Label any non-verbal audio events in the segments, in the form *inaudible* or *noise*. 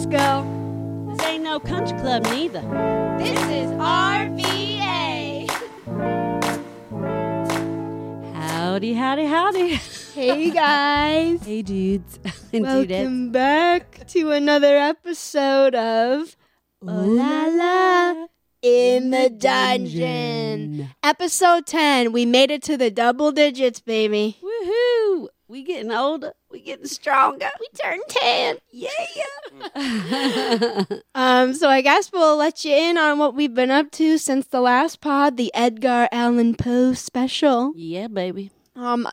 disco. This ain't no country club neither. This is RVA. Howdy, howdy, howdy. Hey guys, *laughs* Hey, dudes *laughs* welcome back to another episode of Oh La La in the Dungeon. Episode 10. We made it to the double digits, baby. We getting older. We getting stronger. We turn 10. Yeah. *laughs* Um, so I guess we'll let you in on what we've been up to since the last pod, the Edgar Allan Poe special. yeah, baby. Um,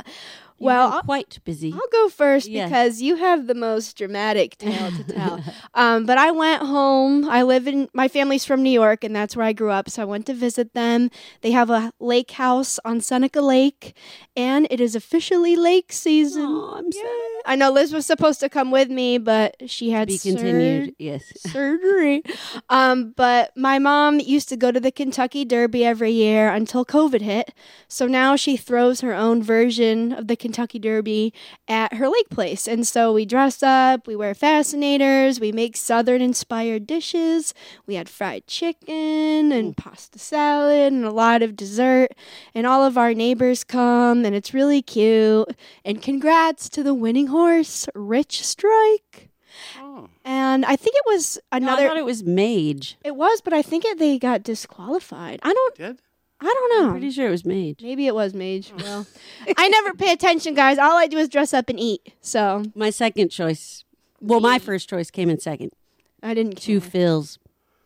well, I'll- quite busy. I'll go first Yeah. because you have the most dramatic *laughs* tale to tell. um, but I went home. I live in my family's from New York, and that's where I grew up. So I went to visit them. They have a lake house on Seneca Lake, and it is officially lake season. Aw, I'm sad. I know Liz was supposed to come with me, but she had Be sur- continued. Yes. *laughs* surgery. Um, but my mom used to go to the Kentucky Derby every year until COVID hit. So now she throws her own version of the Kentucky Derby at her lake place. And so we dress up, we wear fascinators, we make southern inspired dishes. We had fried chicken and pasta salad and a lot of dessert. And all of our neighbors come, and it's really cute. And congrats to the winning horse, Rich Strike. Oh. And I think it was No, another. I thought it was Mage. It was, but I think it, they got disqualified. I don't. Did? I don't know. I'm pretty sure it was Mage. Maybe it was Mage. Well, I never pay attention, guys. All I do is dress up and eat. So My second choice. Well, my first choice came in second. I didn't. Two care. fills.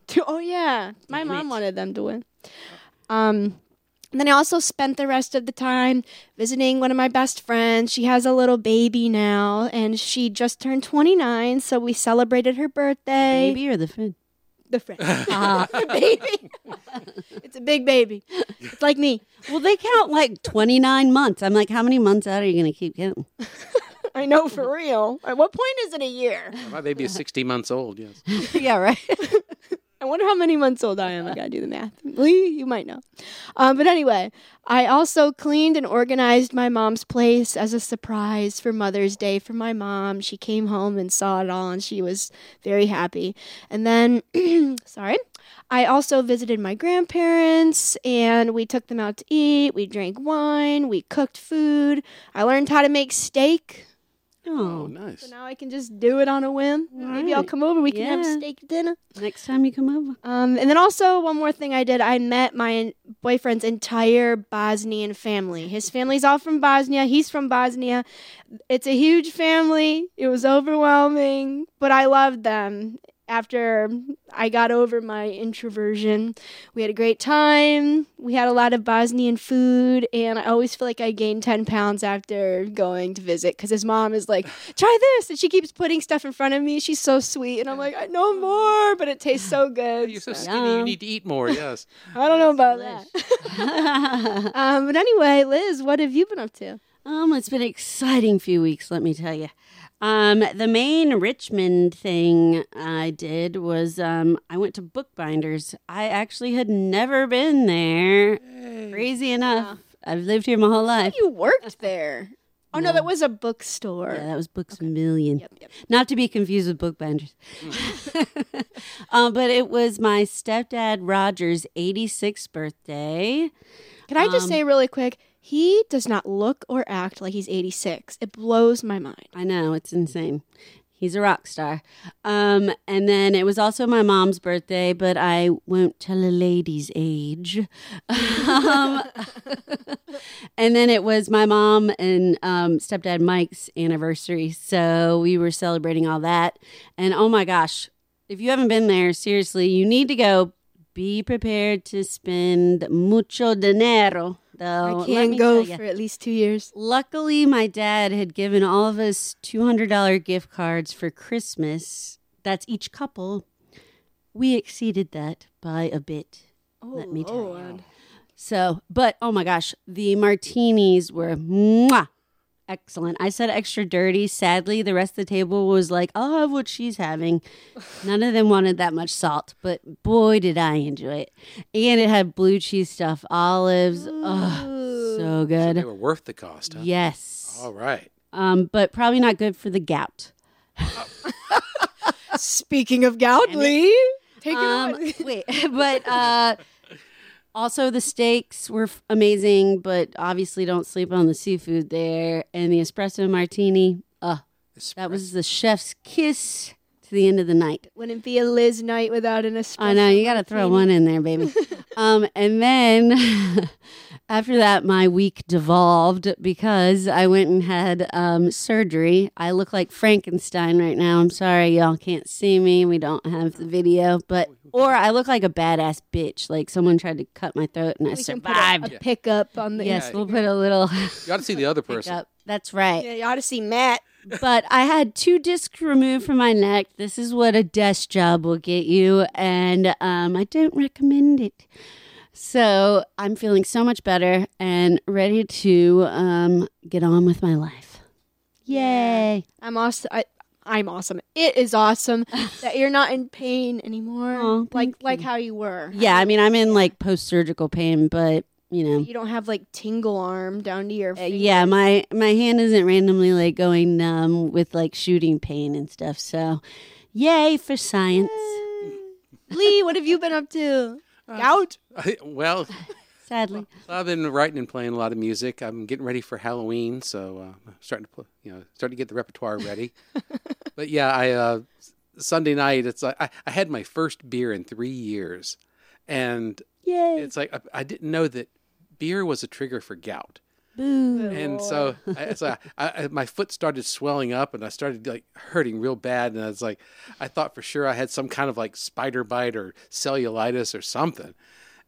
Two- Oh yeah, my Damn mom it. wanted them to win. Um, and then I also spent the rest of the time visiting one of my best friends. She has a little baby now, and she just turned twenty nine. So we celebrated her birthday. Baby or the friend? The friend, *laughs* *laughs* the baby. *laughs* it's a big baby. It's like me. Well, they count like 29 months. I'm like, how many months out are you going to keep counting? I know for real. At what point is it a year? My baby is 60 months old, yes. yeah, right. I wonder how many months old I am. I gotta do the math. Lee, you might know. Um, but anyway, I also cleaned and organized my mom's place as a surprise for Mother's Day for my mom. She came home and saw it all, and she was very happy. And then, *clears throat* sorry, I also visited my grandparents, and we took them out to eat. We drank wine. We cooked food. I learned how to make steak. Oh, nice. So now I can just do it on a whim. Maybe I'll Right. come over. We can have Yeah. steak dinner. next time you come over. Um, and then also one more thing I did, I met my boyfriend's entire Bosnian family. His family's all from Bosnia. He's from Bosnia. It's a huge family. It was overwhelming, but I loved them. After I got over my introversion, we had a great time. We had a lot of Bosnian food, and I always feel like I gained 10 pounds after going to visit because his mom is like, try this. And she keeps putting stuff in front of me. She's so sweet. And I'm like, I know more, but it tastes so *laughs* good. You're so So- skinny, you need to eat more, *laughs* yes. I don't know about that. *laughs* um, but anyway, Liz, what have you been up to? um, it's been an exciting few weeks, let me tell you. Um, the main Richmond thing I did was um, I went to Bookbinders. I actually had never been there. Crazy enough, I've lived here my whole life. You worked there. Oh no, that was a bookstore. Yeah, that was Books a Million. Yep, yep. Not to be confused with Bookbinders. um, *laughs* but it was my stepdad Roger's 86th birthday. Can I just Um, say really quick? He does not look or act like he's 86. It blows my mind. I know, it's insane. He's a rock star. Um, and then it was also my mom's birthday, but I won't tell a lady's age. um, *laughs* and then it was my mom and um, stepdad Mike's anniversary. So we were celebrating all that. And oh my gosh, if you haven't been there, seriously, you need to go. Be prepared to spend mucho dinero. Though, I can't go for at least two years. Luckily, my dad had given all of us $200 gift cards for Christmas. That's each couple. We exceeded that by a bit. Let me oh, tell oh, you. So, but oh my gosh, the martinis were mwah, excellent. I said extra dirty. Sadly, the rest of the table was like, I'll have what she's having. None of them wanted that much salt, but boy, did I enjoy it. And it had blue cheese stuff, olives. Oh, so So good. they were worth the cost, huh? Yes. All right. Um, but probably not good for the gout. *laughs* Speaking of gout, Lee, take it Um, away. wait, *laughs* but uh, also the steaks were f- amazing, but obviously don't sleep on the seafood there. And the espresso martini, uh, that was the chef's kiss to the end of the night. Wouldn't be a Liz night without an espresso. I know you got to throw one in there, baby. *laughs* um, and then *laughs* after that, my week devolved because I went and had um, surgery. I look like Frankenstein right now. I'm sorry, y'all can't see me. We don't have the video, but or I look like a badass bitch. Like someone tried to cut my throat and I We can put survived. a, a pickup on the yes, Yeah. we'll put a little You got to see the other *laughs* person. up. That's right. Yeah, you ought to see Matt. But I had two discs removed from my neck. This is what a desk job will get you, and um, I don't recommend it. So I'm feeling so much better and ready to um, get on with my life. Yay! I'm awesome. I, I'm awesome. It is awesome *laughs* that you're not in pain anymore, Aw, like like you. how you were. Yeah, I mean I'm in like post surgical pain, but you know, You don't have like tingle arm down to your. uh, yeah, my my hand isn't randomly like going numb with like shooting pain and stuff. So, yay for science! Lee, what have you been up to? *laughs* Uh, Gout. well, Sadly, *laughs* I've been writing and playing a lot of music. I'm getting ready for Halloween, so uh, I'm starting to put, you know, starting to get the repertoire ready. *laughs* but yeah, I uh, Sunday night it's like I, I had my first beer in three years, and yay! it's like I, I didn't know that beer was a trigger for gout. Boo! and so, I, so I, I, my foot started swelling up, and I started like hurting real bad. And I was like, I thought for sure I had some kind of like spider bite or cellulitis or something,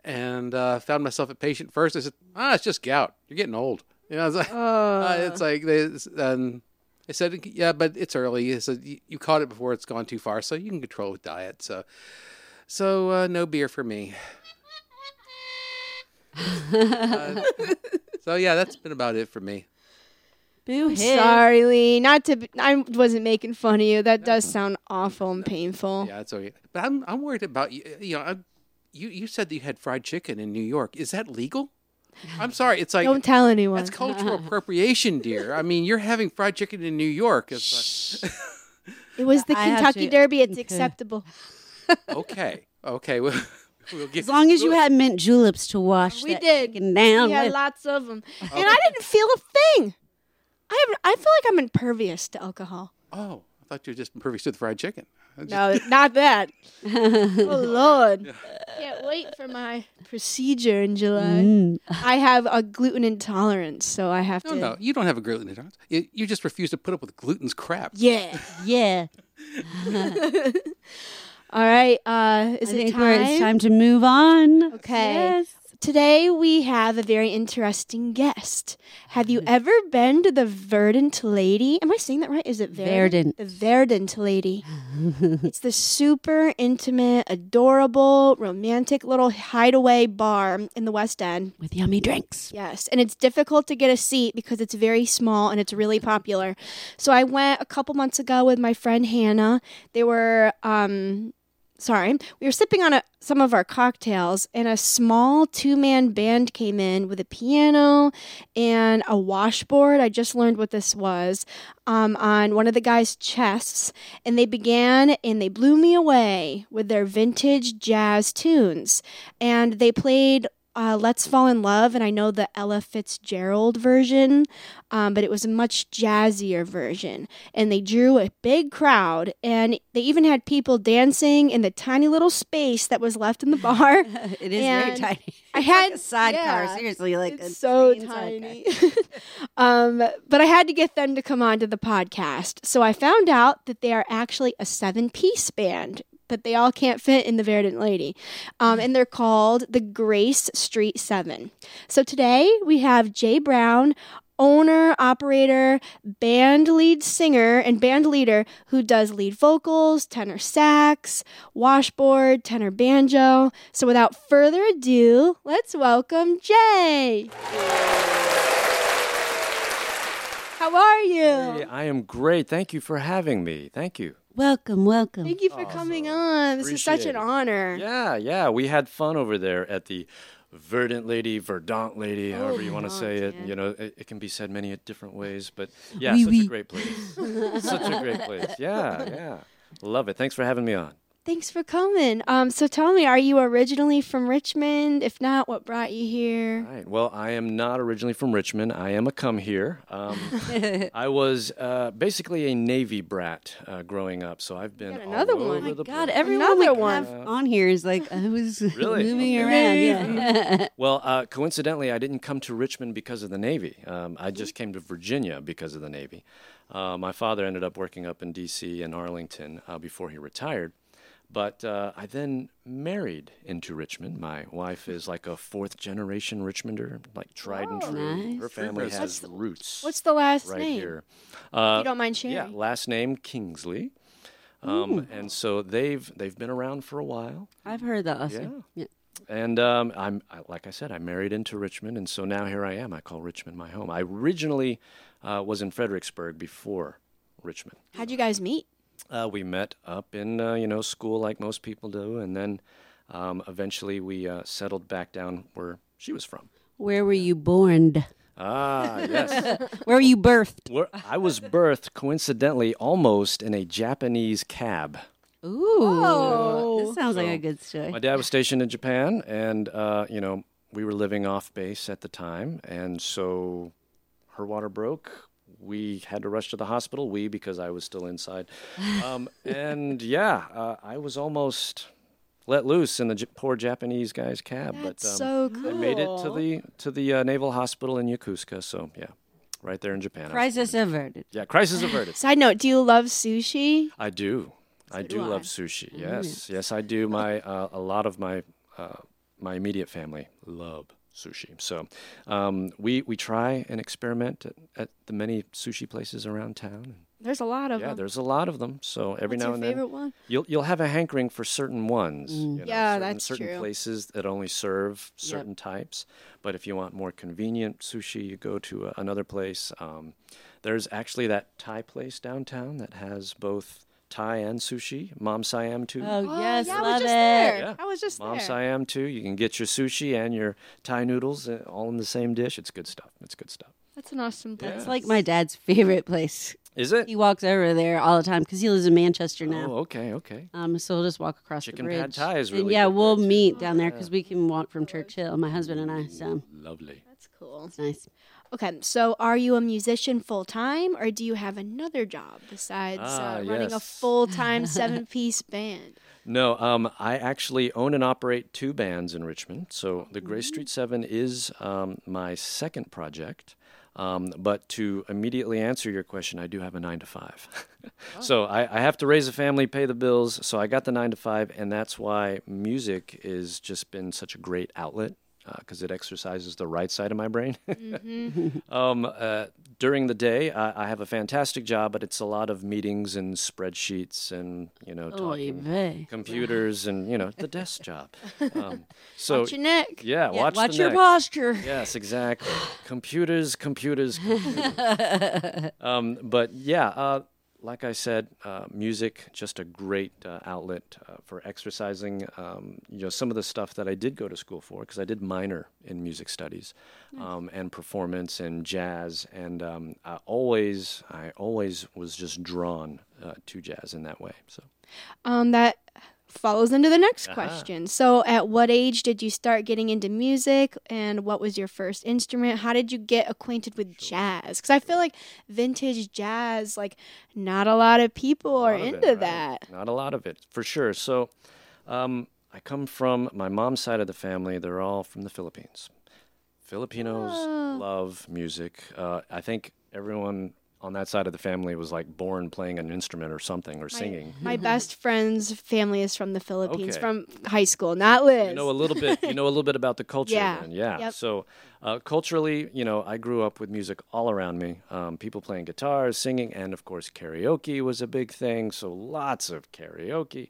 and uh, found myself at patient first. I said, Ah, it's just gout. You're getting old. You know, I was like, *laughs* uh, it's like they and they said, yeah, but it's early. They said you, you caught it before it's gone too far, so you can control with diet. So, so uh, no beer for me. Uh, so yeah, that's been about it for me. Boo! I'm hiss. sorry, Lee. Not to. be- I wasn't making fun of you. That does sound awful and painful. Yeah, it's okay. But I'm I'm worried about you. You know, I, you you said that you had fried chicken in New York. Is that legal? I'm sorry. It's like Don't tell anyone. that's cultural appropriation, dear. I mean, you're having fried chicken in New York. It's It was the I have Kentucky to- Derby. It's okay. acceptable. like, *laughs* okay, okay. We'll, *laughs* we'll get As long as you had mint juleps to wash We that did. chicken down We had with. lots of them, and I didn't feel a thing. I have, I feel like I'm impervious to alcohol. Oh, I thought you were just impervious to the fried chicken. Just- No, not that. *laughs* oh Lord! Can't wait for my procedure in July. Mm. I have a gluten intolerance, so I have No, to. no, you don't have a gluten intolerance. You, you just refuse to put up with gluten's crap. Yeah. Yeah, *laughs* All right. Uh, is I it time? it's time to move on. Okay. Yes. Today we have a very interesting guest. Have you ever been to the Verdant Lady? Am I saying that right? Is it Verdant? Verdant. The Verdant Lady. *laughs* it's the super intimate, adorable, romantic little hideaway bar in the West End. With yummy drinks. Yes, and it's difficult to get a seat because it's very small and it's really popular. So I went a couple months ago with my friend Hannah. They were um sorry, we were sipping on a, some of our cocktails and a small two-man band came in with a piano and a washboard. I just learned what this was. Um, on one of the guys' chests, and they began and they blew me away with their vintage jazz tunes. And they played uh, Let's Fall in Love, and I know the Ella Fitzgerald version, um, but it was a much jazzier version. And they drew a big crowd, and they even had people dancing in the tiny little space that was left in the bar. *laughs* It is very tiny. I had like a sidecar. yeah, Seriously, like it's so tiny. *laughs* um, but I had to get them to come onto the podcast. So I found out that they are actually a seven piece band. But they all can't fit in the Verdant Lady. Um, and they're called the Grace Street Seven. So today we have Jay Brown, owner, operator, band lead singer, and band leader who does lead vocals, tenor sax, washboard, tenor banjo. So without further ado, let's welcome Jay. How are you? Hey, I am great. Thank you for having me. Thank you. Welcome, welcome. Thank you for coming on. This is such Appreciate an it. honor. Yeah, yeah. We had fun over there at the Verdant Lady, Verdant Lady, oh, however you want to say it. Verdant, You know, it, it can be said many different ways, but yeah, Oui, such oui. a great place. such a great place. Yeah, yeah. Love it. Thanks for having me on. Thanks for coming. Um, so tell me, are you originally from Richmond? If not, what brought you here? All right. Well, I am not originally from Richmond. I am a come here. Um, *laughs* I was uh, basically a Navy brat uh, growing up, so I've been got another all one. over My the God, place. everyone Another we one. have on here is like I was *laughs* Really? moving around. Yeah. *laughs* Well, uh, coincidentally, I didn't come to Richmond because of the Navy. Um, I just came to Virginia because of the Navy. Uh, my father ended up working up in D.C. and Arlington uh, before he retired. But uh, I then married into Richmond. My wife is like a fourth generation Richmonder, like tried and true. Nice. Her family What's has roots What's the last right name? here. Uh, you don't mind sharing. yeah, last name Kingsley. Um, and so they've they've been around for a while. I've heard that also. Yeah. And um, I'm I, like I said, I married into Richmond, and so now here I am. I call Richmond my home. I originally uh, was in Fredericksburg before Richmond. How'd you guys meet? Uh, we met up in uh, you know school like most people do, and then um, eventually we uh, settled back down where she was from. Where were you born? Ah, yes. *laughs* Where were you birthed? Where I was birthed coincidentally almost in a Japanese cab. Ooh, this sounds like a good story. My dad was stationed in Japan, and uh, you know we were living off base at the time, and so her water broke. We had to rush to the hospital. We because I was still inside, um, *laughs* and yeah, uh, I was almost let loose in the J- poor Japanese guy's cab. That's but um, so cool. I made it to the to the uh, naval hospital in Yokosuka. So yeah, right there in Japan. Crisis averted. Yeah, crisis averted. *laughs* Side note: Do you love sushi? I do. I do, do love sushi. Yes, yes, I do. My uh, a lot of my uh, my immediate family love sushi. So um, we we try and experiment at, at the many sushi places around town. There's a lot of Yeah, them. there's a lot of them. So every What's now and then one? you'll you'll have a hankering for certain ones. You know, Yeah, certain, that's certain true. places that only serve certain types. But if you want more convenient sushi, you go to a, another place. Um, there's actually that Thai place downtown that has both Thai and sushi. Mom's Siam too. Oh, yes, yeah, I love was just it. there. Yeah. I was just Mom there. Siam too. You can get your sushi and your Thai noodles uh, all in the same dish. It's good stuff. It's good stuff. That's an awesome place. It's like my dad's favorite place. Is it? He walks over there all the time because he lives in Manchester now. Oh, okay, okay. Um, so we'll just walk across Chicken the pad. Thai is And really yeah, good we'll there, too. meet down there because we can walk from Churchill, my husband and I. So Lovely. That's cool. it's nice. Okay, so are you a musician full time, or do you have another job besides Ah, uh, running a full time *laughs* seven piece band? No, um, I actually own and operate two bands in Richmond. So the Grace Street Seven is um, my second project. Um, but to immediately answer your question, I do have a nine to five. *laughs* so I, I have to raise a family, pay the bills. So I got the nine to five, and that's why music has just been such a great outlet because it exercises the right side of my brain. *laughs* *laughs* um, uh, during the day, I, I have a fantastic job, but it's a lot of meetings and spreadsheets and you know talking computers and you know the desk job. *laughs* Um, so Watch your neck. yeah, Yeah, watch, watch your neck. posture. Yes, exactly. computers, computers. computers. um, but yeah, uh, like I said, uh, music just a great uh, outlet uh, for exercising. Um, you know, some of the stuff that I did go to school for because I did minor in music studies um, and performance and jazz, and um, I always, I always was just drawn uh, to jazz in that way. So. Um, that follows into the next Uh-huh. question. So, at what age did you start getting into music, and what was your first instrument? How did you get acquainted with jazz? Because I feel like vintage jazz, like not a lot of people are of it, into right? that. Not a lot of it, for sure. So, um, I come from my mom's side of the family. They're all from the Philippines. Filipinos Oh. love music. Uh, I think everyone on that side of the family was like born playing an instrument or something or singing. *laughs* My best friend's family is from the Philippines, Okay. from high school, not Liz. You know a little bit. You know a little bit about the culture. Yeah. Then. Yeah. Yep. So uh, culturally, you know, I grew up with music all around me. Um, people playing guitars, singing, and of course, karaoke was a big thing. So lots of karaoke.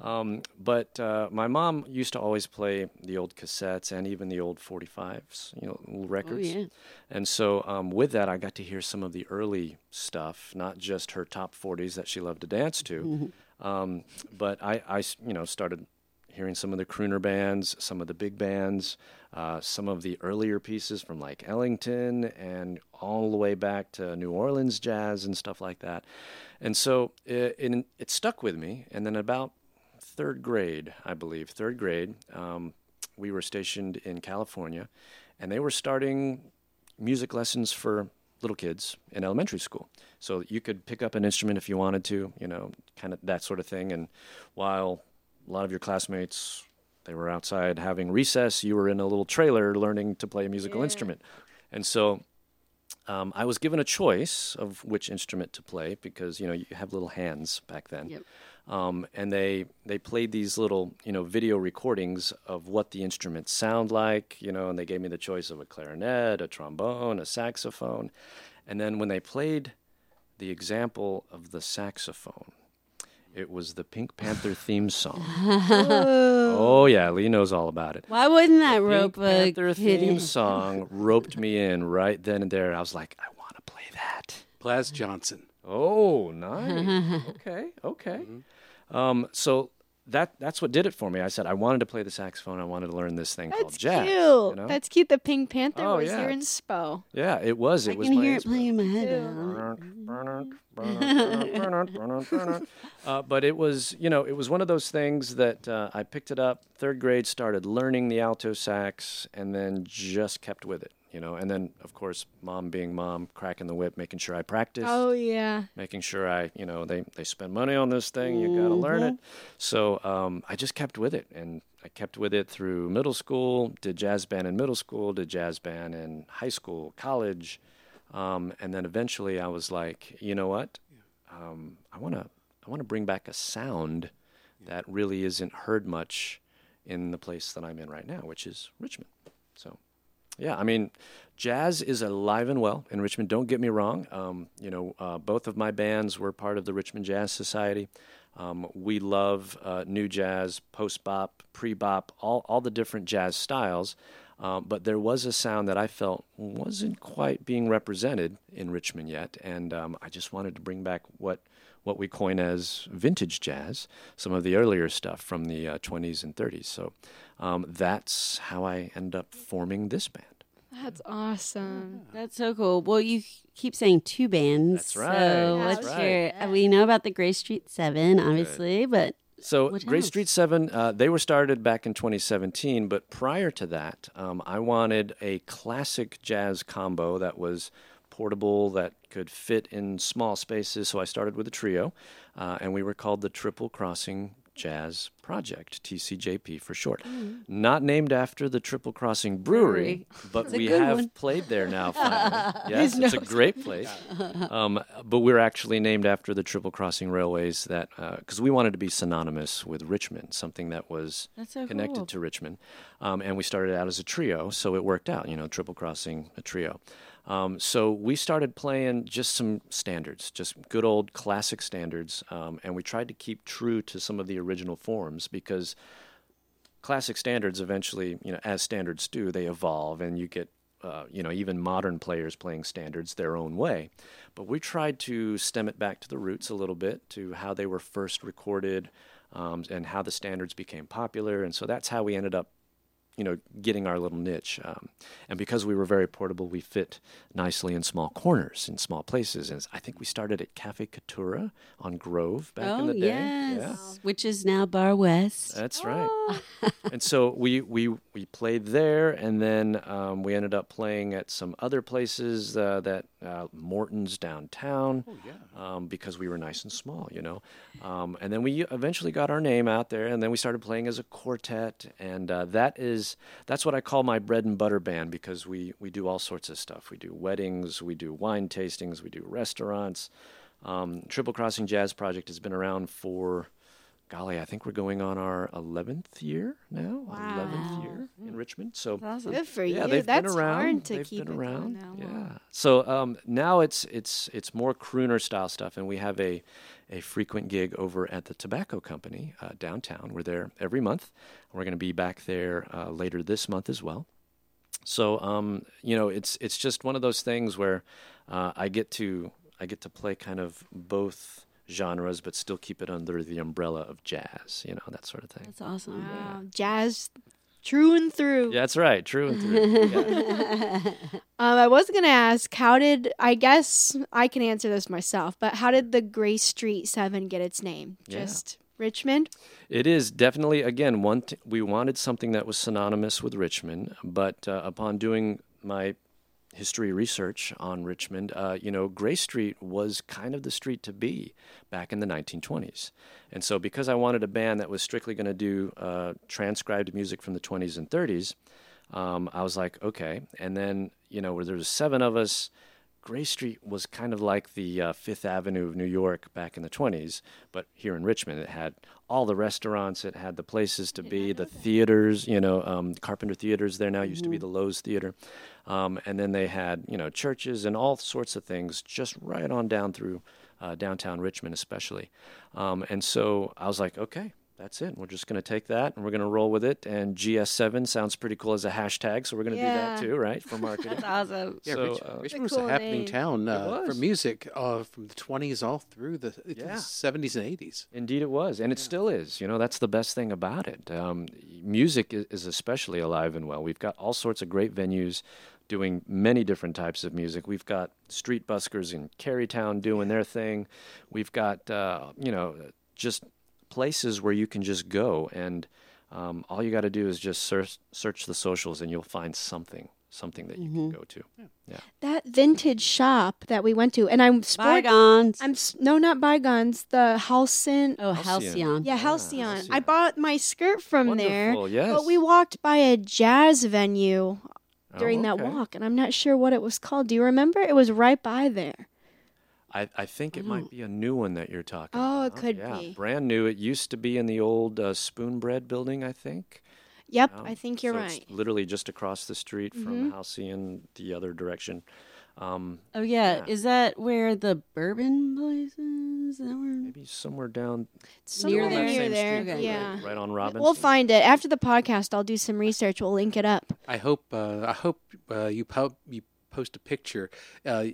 Um, but uh, my mom used to always play the old cassettes and even the old 45s, you know, little records. yeah. And so um, with that, I got to hear some of the early stuff, not just her top 40s that she loved to dance to. Um, but I, you know, started hearing some of the crooner bands, some of the big bands, uh, some of the earlier pieces from like Ellington and all the way back to New Orleans jazz and stuff like that. And so it, it, it stuck with me. And then about third grade, I believe, third grade, um, we were stationed in California, and they were starting music lessons for little kids in elementary school. So you could pick up an instrument if you wanted to, you know, kind of that sort of thing. And while a lot of your classmates they were outside having recess, you were in a little trailer learning to play a musical Yeah. instrument. And so um, I was given a choice of which instrument to play because you know you have little hands back then. Yep. Um, and they they played these little you know video recordings of what the instruments sound like, you know, and they gave me the choice of a clarinet, a trombone, a saxophone, and then when they played the example of the saxophone, it was the Pink Panther theme song. *laughs* oh yeah, Lee knows all about it. Why wouldn't that Pink rope a Panther kid theme in? song roped me in right then and there. I was like, I want to play that. Plas Johnson. Oh, nice. okay, okay. Um, so that that's what did it for me. I said I wanted to play the saxophone. I wanted to learn this thing called That's jazz. cute. you know? That's cute. The Pink Panther Oh, was yeah. here in Spo. yeah, it was. It I was can my hear it playing in my head. *laughs* uh, but it was, you know, it was one of those things that uh, I picked it up third grade, started learning the alto sax, and then just kept with it, you know. And then, of course, mom being mom, cracking the whip, making sure I practice. Oh yeah. making sure I, you know, they they spend money on this thing, you got to learn it. So um, I just kept with it, and I kept with it through middle school. Did jazz band in middle school, did jazz band in high school, college. Um, and then eventually I was like, you know what? Um, I want to I want to bring back a sound that really isn't heard much in the place that I'm in right now, which is Richmond. So, yeah, I mean, jazz is alive and well in Richmond. Don't get me wrong. Um, you know, uh, both of my bands were part of the Richmond Jazz Society. Um, we love uh, new jazz, post bop, pre bop, all, all the different jazz styles. Um, but there was a sound that I felt wasn't quite being represented in Richmond yet, and um, I just wanted to bring back what what we coin as vintage jazz, some of the earlier stuff from the uh, 20s and 30s. So um, that's how I end up forming this band. That's awesome. That's so cool. Well, you keep saying two bands. That's right. So That's what's right. your? uh, We know about the Grace Street Seven, obviously, but So Grace else? Street Seven, uh, they were started back in 2017, but prior to that, um, I wanted a classic jazz combo that was portable, that could fit in small spaces. So I started with a trio, uh, and we were called the Triple Crossing Jazz Project, TCJP for short. Not named after the Triple Crossing Brewery, *laughs* but we have one. played there now. *laughs* Finally, yes, it's a great place. Um, but we're actually named after the Triple Crossing Railways that because we wanted to be synonymous with Richmond, something that was so connected cool. to Richmond. Um, and we started out as a trio, so it worked out. You know, Triple Crossing a trio. Um, so we started playing just some standards, just good old classic standards, um, and we tried to keep true to some of the original forms because classic standards eventually, you know, as standards do, they evolve, and you get, uh, you know, even modern players playing standards their own way. But we tried to stem it back to the roots a little bit, to how they were first recorded, um, and how the standards became popular, and so that's how we ended up. You know, getting our little niche, um, and because we were very portable, we fit nicely in small corners, in small places. And I think we started at Cafe Caturra on Grove back oh in the day. yes, Yeah. which is now Bar West. That's right. *laughs* and so we, we we played there, and then um, we ended up playing at some other places uh, that uh, Morton's downtown. Oh yeah. Um, because we were nice and small, you know. Um, and then we eventually got our name out there, and then we started playing as a quartet, and uh, that is that's what I call my bread and butter band because we we do all sorts of stuff. We do weddings, we do wine tastings, we do restaurants. Um, Triple Crossing Jazz Project has been around for, golly, I think we're going on our 11th year now. 11th year in Richmond. So awesome. Good for yeah, you. they've That's been around. hard to they've keep been it around. going yeah. So um, now it's it's it's more crooner style stuff, and we have a a frequent gig over at the Tobacco Company uh, downtown. We're there every month. We're going to be back there uh, later this month as well. So um, you know, it's it's just one of those things where uh, I get to I get to play kind of both genres, but still keep it under the umbrella of jazz. You know that sort of thing. That's awesome. Wow, jazz, true and through. Yeah, that's right. True and through. Yeah. *laughs* Um, I was gonna ask, how did I guess I can answer this myself, but how did the Grace Street Seven get its name? Yeah. Just Richmond. It is definitely again one. T- we wanted something that was synonymous with Richmond, but uh, upon doing my history research on Richmond, uh, you know, Grace Street was kind of the street to be back in the 1920s, and so because I wanted a band that was strictly going to do uh, transcribed music from the 20s and 30s, um, I was like, okay. And then you know, where there was seven of us. Grace Street was kind of like the uh, Fifth Avenue of New York back in the 20s, but here in Richmond, it had all the restaurants, it had the places to be, the theaters, you know, um, Carpenter Theaters there now used to be the Loew's Theater. Um, and then they had, you know, churches and all sorts of things just right on down through uh, downtown Richmond, especially. Um, and so I was like, okay, that's it. We're just going to take that and we're going to roll with it. And GS7 sounds pretty cool as a hashtag, so we're going to Yeah. do that too, right, for *laughs* marketing. That's awesome. Yeah, So, Rich- uh, Richmond was cool a happening name. town uh, for was. music uh, from the 20s all through the, the Yeah. 70s and 80s. Indeed, it was, and it still is. You know, that's the best thing about it. Um, music is, is especially alive and well. We've got all sorts of great venues doing many different types of music. We've got street buskers in Carytown doing their thing. We've got, uh, you know, just places where you can just go, and um, all you got to do is just search search the socials, and you'll find something, something that you can go to. Yeah. That vintage shop that we went to, and I'm sport- Bygones. I'm no, not bygones. The Halcyon. oh, Halcyon. Halcyon. Yeah, Ah, Halcyon. I bought my skirt from there. Yes. But we walked by a jazz venue during Oh, that walk, and I'm not sure what it was called. Do you remember? It was right by there. I, I think it might be a new one that you're talking about. Oh, it about. could yeah, be. Brand new. It used to be in the old uh, Spoon Bread building, I think. Yep, Um, I think you're so right. Mm-hmm. It's literally just across the street from Halcyon, the other direction. Um, Oh yeah. Yeah. is that where the bourbon place is? Is that where? maybe somewhere down Somewhere there? near Same there. street, Okay. Yeah. right on Robinson. We'll find it after the podcast. I'll do some research. We'll link it up. I hope uh, I hope uh, you po- you post a picture uh,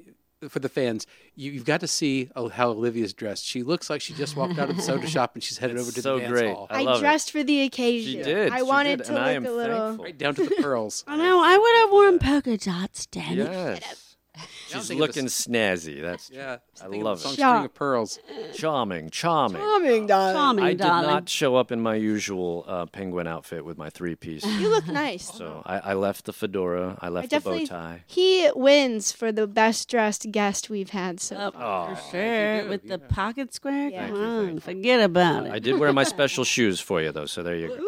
for the fans. You, you've got to see oh, how Olivia's dressed. She looks like she just walked out of the soda *laughs* shop and she's headed It's over to so the dance great. hall, I I, love it. dressed for the occasion. She did. I she wanted did, to and look I am a little. right down to the pearls. I know. I would have worn polka dots, Danny. Yes. I'm She's looking this- snazzy. That's *laughs* Yeah, I thinking love it. song Shop. String of Pearls. charming, charming. Charming, darling. Charming, I did darling. not show up in my usual uh, penguin outfit with my three piece. You look nice. So I, I left the fedora, I I left the bow tie. He wins for the best dressed guest we've had so Oh, far. for sure. do, With the pocket square. Yeah. Come Thank you, on, thank forget about it. I did wear my special *laughs* shoes for you, though, so there you go. And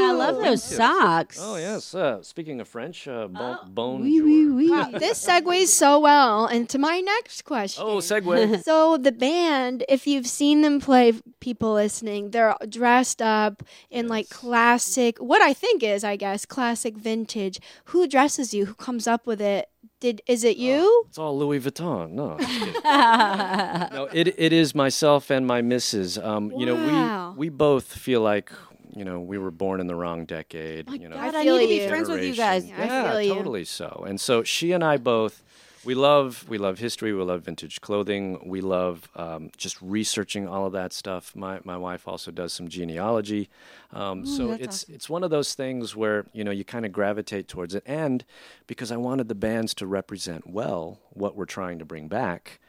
I love those socks. Oh, yes. Uh, speaking of French, uh, bon, bon Oui, oui, oui. Wow, *laughs* this segues so well into my next question. Oh, segue. *laughs* So the band, if you've seen them play, people listening, they're dressed up in like classic, what I think is, I guess, classic vintage. Who dresses you? Who comes up with it? Did is it you? It's all Louis Vuitton. No, *laughs* no, it it is myself and my missus. Um, You know, we we both feel like you know we were born in the wrong decade. My you know, God, I I, need to be friends with you guys. I Yeah, feel you. totally so. And so she and I both, we love we love history. We love vintage clothing. We love um, just researching all of that stuff. My my wife also does some genealogy. Um, so it's awesome. it's one of those things where you know you kind of gravitate towards it. And because I wanted the bands to represent well what we're trying to bring back.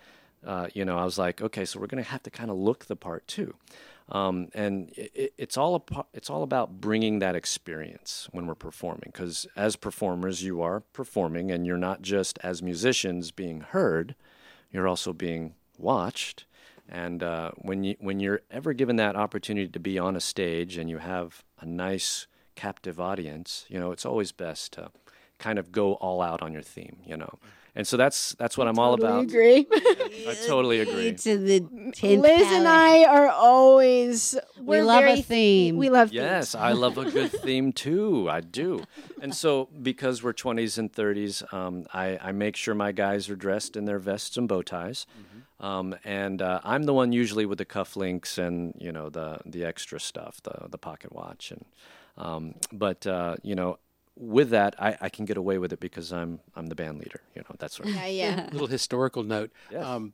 Uh, you know, I was like, okay, so we're going to have to kind of look the part too. Um, and it, it, it's all a, it's all about bringing that experience when we're performing. Because as performers, you are performing, and you're not just as musicians being heard; you're also being watched. And uh, when you when you're ever given that opportunity to be on a stage and you have a nice captive audience, you know, it's always best to kind of go all out on your theme. You know, and so that's that's what I'm all about. agree. *laughs* I totally agree. To the tenth Liz and. I are always We we're love a very theme. We love Yes, themes. I love a good theme too. I do. And so, because we're 20s and 30s, um, I, I make sure my guys are dressed in their vests and bow ties. Um, and uh, I'm the one usually with the cufflinks and you know the the extra stuff, the the pocket watch, and um, but uh, you know with that I, I can get away with it because I'm I'm the band leader. You know that sort of. Yeah, yeah. *laughs* little historical note. Yes. Um,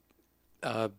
uh,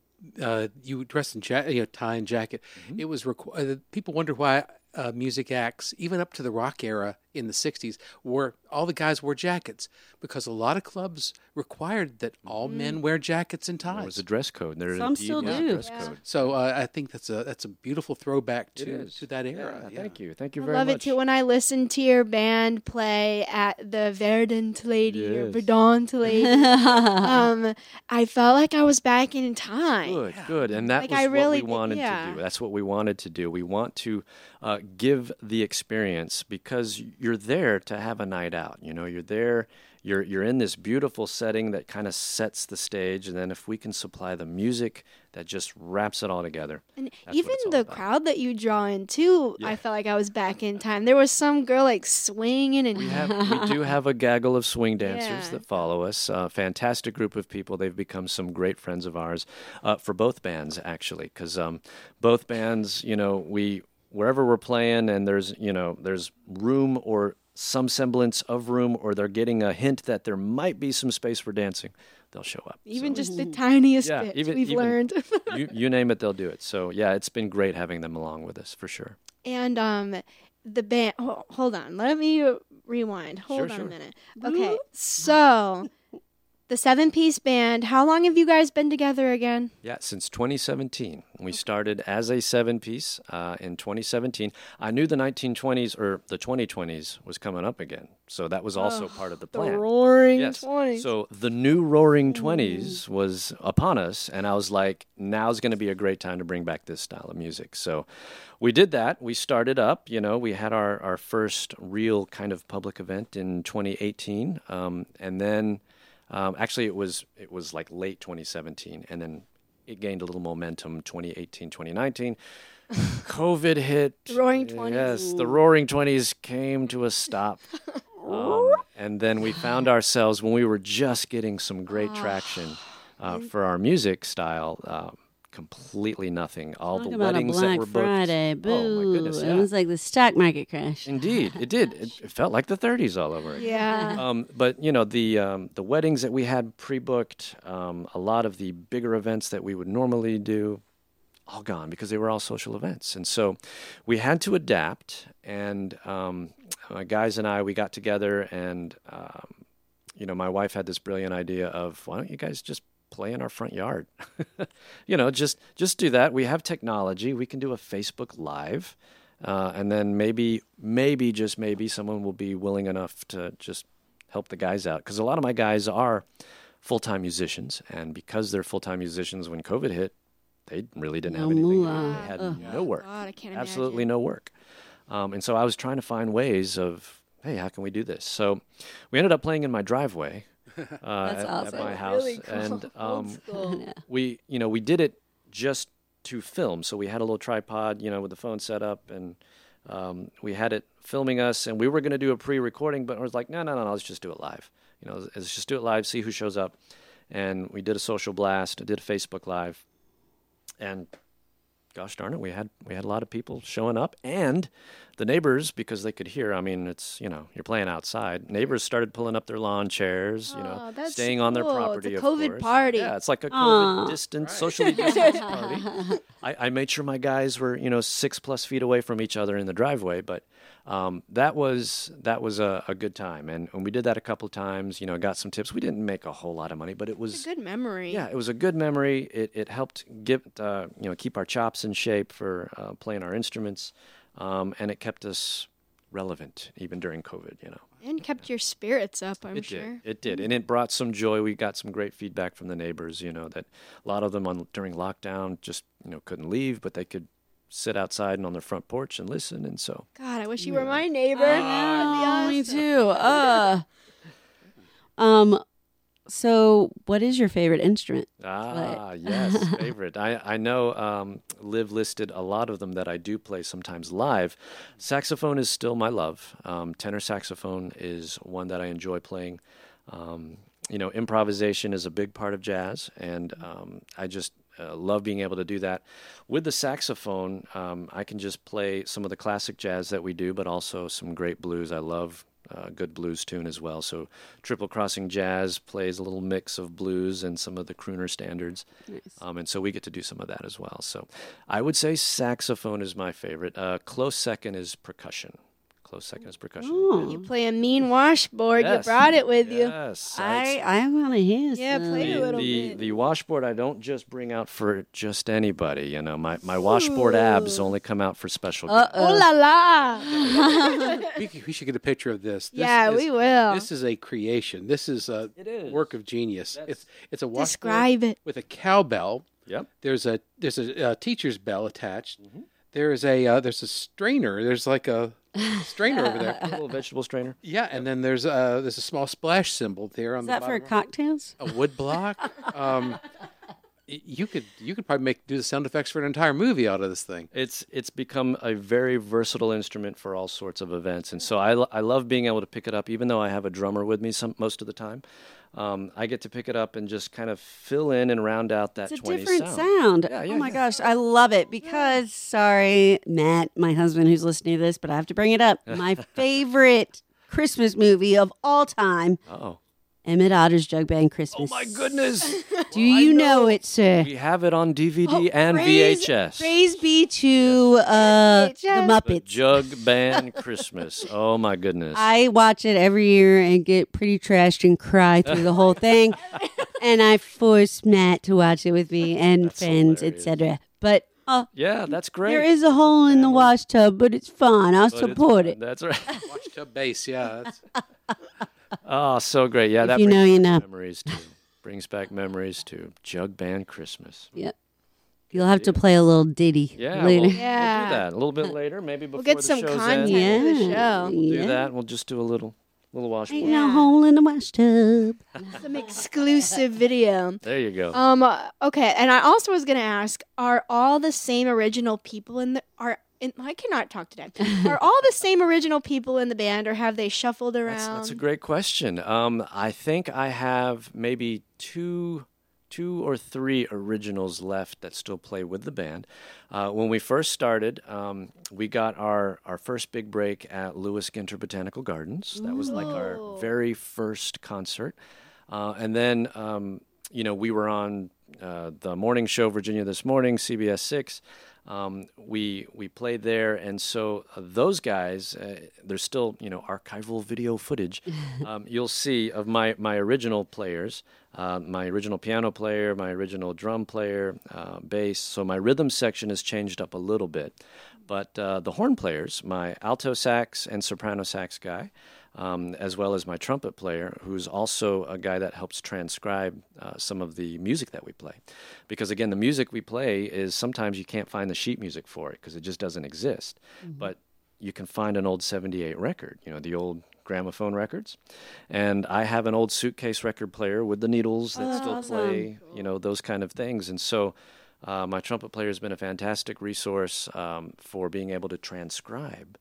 uh, you dress in ja- you know, tie and jacket. Mm-hmm. It was requ- uh, people wonder why uh, music acts, even up to the rock era in the '60s, wore all the guys wore jackets because a lot of clubs required that all men wear jackets and ties. There was a dress code. There Some still do. dress Yeah. code. so uh, I think that's a that's a beautiful throwback to to that era. Yeah, Thank you. Thank you I very much. I love it too when I listen to your band play at the Verdant Lady or Verdant *laughs* Lady. um, I felt like I was back in time. Good, good, and that Like, was I really what we did- wanted yeah. to do. That's what we wanted to do. We want to uh, give the experience because you're there to have a night out. You know, you're there. You're you're in this beautiful setting that kind of sets the stage, and then if we can supply the music that just wraps it all together. And even the about. crowd that you draw in too, I felt like I was back in time. There was some girl like swinging and We have we do *laughs* have a gaggle of swing dancers Yeah. that follow us. Uh, fantastic group of people. They've become some great friends of ours uh, for both bands actually, because um, both bands, you know, we wherever we're playing and there's you know there's room or some semblance of room or they're getting a hint that there might be some space for dancing, they'll show up. even So, just the tiniest Yeah, bit even- we've even- learned. *laughs* you you name it, they'll do it. So yeah, it's been great having them along with us for sure. and um, the band. ho- hold on, let me rewind. Hold on sure. a minute. Okay, so the seven-piece band. How long have you guys been together again? Yeah, since 2017. We started as a seven piece uh, in 2017. I knew the 1920s or the 2020s was coming up again. So that was also part of the plan. The. Roaring Yes. Twenties. So the new Roaring Twenties was upon us, and I was like, now's going to be a great time to bring back this style of music. So we did that. We started up. You know, we had our, our first real kind of public event in 2018, um, and then um, actually it was it was like late 2017, and then it gained a little momentum 2018, 2019. *laughs* COVID hit. Roaring 20s. Yes, the Roaring Twenties came to a stop. *laughs* Um, and then we found ourselves when we were just getting some great traction uh, for our music style. Um, completely nothing. All Talk the about a weddings that were booked. Friday. Boo. Oh my goodness! It Yeah. was like the stock market crash. Indeed, it did. It, *laughs* it felt like the 30s all over again. yeah. Um, but you know the um, the weddings that we had pre-booked, um, a lot of the bigger events that we would normally do, all gone because they were all social events, and so we had to adapt. And um, my guys and I, we got together, and um, you know, my wife had this brilliant idea of why don't you guys just play in our front yard? *laughs* you know, just just do that. We have technology. We can do a Facebook Live. Uh, and then maybe, maybe just maybe, someone will be willing enough to just help the guys out because a lot of my guys are full-time musicians, and because they're full-time musicians, when COVID hit, they really didn't have anything. moolah. They had Ugh. no work, God, I can't absolutely imagine. no work. Um, and so I was trying to find ways of, hey, how can we do this? So we ended up playing in my driveway uh, *laughs* That's at, awesome. at my house, Really cool. and *laughs* um, school. we you know we did it just to film so we had a little tripod you know with the phone set up and um, we had it filming us and we were going to do a pre-recording but I was like no no no no let's just do it live you know let's just do it live see who shows up and we did a social blast did a facebook live and gosh darn it we had we had a lot of people showing up and the neighbors because they could hear i mean it's you know you're playing outside neighbors started pulling up their lawn chairs you know Oh, that's staying on their cool. It's a property of COVID course. party. yeah it's like a Aw. covid *laughs* distance socially distanced party *laughs* I, I made sure my guys were you know six plus feet away from each other in the driveway but um, that was that was a, a good time and, and we did that a couple of times you know got some tips we didn't make a whole lot of money but it was good memory. yeah, it was a good memory. It it helped give uh, you know keep our chops in shape for uh, playing our instruments, um, and it kept us relevant even during COVID. You know, And kept your spirits up, I'm it sure. did. It did, and it brought some joy. We got some great feedback from the neighbors. You know that a lot of them on during lockdown just you know couldn't leave, but they could sit outside and on their front porch and listen. And so God, I wish you were my neighbor. Oh, me too. Uh. *laughs* Um. So, what is your favorite instrument? Ah, yes, *laughs* favorite. I, I know um, Liv listed a lot of them that I do play sometimes live. Saxophone is still my love. Um, tenor saxophone is one that I enjoy playing. Um, you know, improvisation is a big part of jazz, and um, I just uh, love being able to do that. With the saxophone, um, I can just play some of the classic jazz that we do, but also some great blues. I love a good blues tune as well. So Triple Crossing Jazz plays a little mix of blues and some of the crooner standards, um, and so we get to do some of that as well. So I would say saxophone is my favorite. Uh, close second is percussion. Close second is percussion. You play a mean washboard. Yes. You brought it with you. Yes, I I want to hear. Yeah, some. play a the, little the, bit. the washboard I don't just bring out for just anybody. You know, my, my washboard abs only come out for special. Uh guests. Oh la la! *laughs* We, we should get a picture of this. This yeah, is- we will. This is a creation. This is a It is. work of genius. It's it's a washboard Describe it. with a cowbell. Yep. There's a there's a, uh teacher's bell attached. Mm-hmm. There's a uh, there's a strainer. There's like a strainer over there. A little vegetable strainer. *laughs* Yeah, and then there's a there's a small splash cymbal there on Is the that for bottom. cocktails? a wood block. *laughs* um, y- you could you could probably make do the sound effects for an entire movie out of this thing. It's it's become a very versatile instrument for all sorts of events, and so I, lo- I love being able to pick it up, even though I have a drummer with me some most of the time. Um, I get to pick it up and just kind of fill in and round out that It's a 20 different sound. sound. Yeah, yeah, oh my yeah. gosh, I love it because sorry, Matt, my husband who's listening to this, but I have to bring it up. *laughs* My favorite Christmas movie of all time, Oh, Emmett Otter's Jug Band Christmas. oh my goodness! *laughs* Do you know. it, sir? we have it on DVD Oh, and praise- VHS. Praise be to uh, the VHS. The Muppets. Jug Band Christmas. Oh my goodness! I watch it every year and get pretty trashed and cry through the whole thing. *laughs* and I force Matt to watch it with me and That's friends, etc. But uh, yeah, that's great. there is a hole in the washtub, but it's fine. I'll But support it. That's right. Watch tub bass, yeah. *laughs* That's, Oh, so great. Yeah, If that you brings know, you back know. memories too. brings back memories to Jug Band Christmas. Yep. You'll have to play a little ditty Yeah, later. We'll, we'll Yeah. do that a little bit *laughs* later, maybe before We'll get the some show's content. end. yeah. for the show. We'll do that. We'll just do a little little washboard. Ain't no hole in the wash tub. *laughs* Some exclusive video. There you go. Um. uh, Okay. And I also was gonna ask: Are all the same original people in the are? In, I cannot talk today. Are all the same original people in the band, or have they shuffled around? That's, that's a great question. Um, I think I have maybe two, two or three originals left that still play with the band. Uh, when we first started, um, we got our, our first big break at Lewis Ginter Botanical Gardens. That was like our very first concert, uh, and then um, you know we were on uh, the morning show Virginia This Morning, CBS Six. Um, we we played there, and so uh, those guys, uh, there's still you know archival video footage. *laughs* um, you'll see of my my original players, uh, my original piano player, my original drum player, uh, bass. So my rhythm section has changed up a little bit, but uh, the horn players, my alto sax and soprano sax guy. Um, as well as my trumpet player, who's also a guy that helps transcribe uh, some of the music that we play. Because again, the music we play is sometimes you can't find the sheet music for it because it just doesn't exist. But you can find an old 78 record, you know, the old gramophone records. And I have an old suitcase record player with the needles that still play, you know, those kind of things. And so uh, my trumpet player has been a fantastic resource um, for being able to transcribe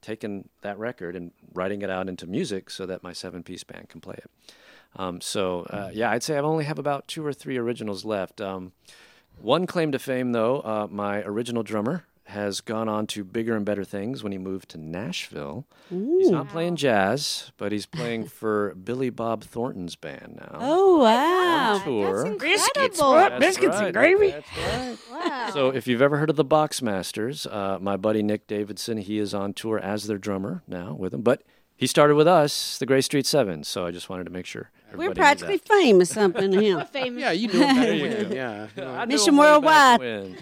taking that record and writing it out into music so that my seven piece band can play it. Um, so, uh, yeah, I'd say I only have about two or three originals left. Um, one claim to fame, though, uh, my original drummer has gone on to bigger and better things when he moved to Nashville. He's not playing jazz, but he's *laughs* playing for Billy Bob Thornton's band now. Oh wow! on tour. Incredible. That's right. That's *laughs* right. Wow. So, if you've ever heard of the Boxmasters, uh, my buddy Nick Davidson, he is on tour as their drummer now with them. But he started with us, the Grace Street Seven. So I just wanted to make sure We're practically that. famous up in *laughs* here. famous. yeah, you knew him back There you Yeah. I Mission him way back Worldwide.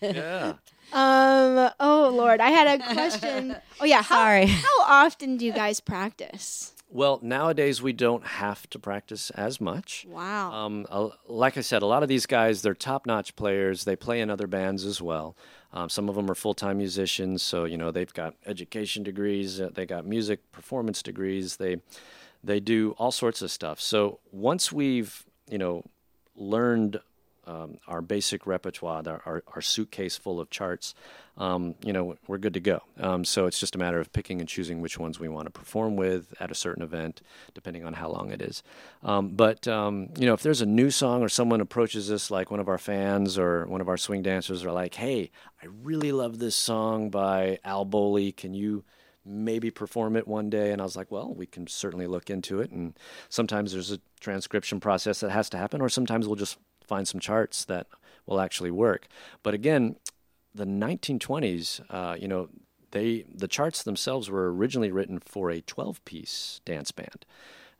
Yeah. *laughs* Um. Oh Lord, I had a question. *laughs* Oh yeah. How, Sorry. How often do you guys practice? Well, nowadays we don't have to practice as much. Wow. Um, uh, like I said, a lot of these guys, they're top-notch players. They play in other bands as well. Um, some of them are full-time musicians, so you know they've got education degrees. Uh, they got music performance degrees. They they do all sorts of stuff. So once we've you know learned um, our basic repertoire, our, our, our suitcase full of charts, um, you know, we're good to go. Um, so it's just a matter of picking and choosing which ones we want to perform with at a certain event, depending on how long it is. Um, but, um, you know, if there's a new song or someone approaches us, like one of our fans or one of our swing dancers, are like, hey, I really love this song by Al Bowley. Can you maybe perform it one day. And I was like, well, we can certainly look into it. And sometimes there's a transcription process that has to happen, or sometimes we'll just find some charts that will actually work. But again, the 1920s, uh, you know, they the charts themselves were originally written for a 12-piece dance band,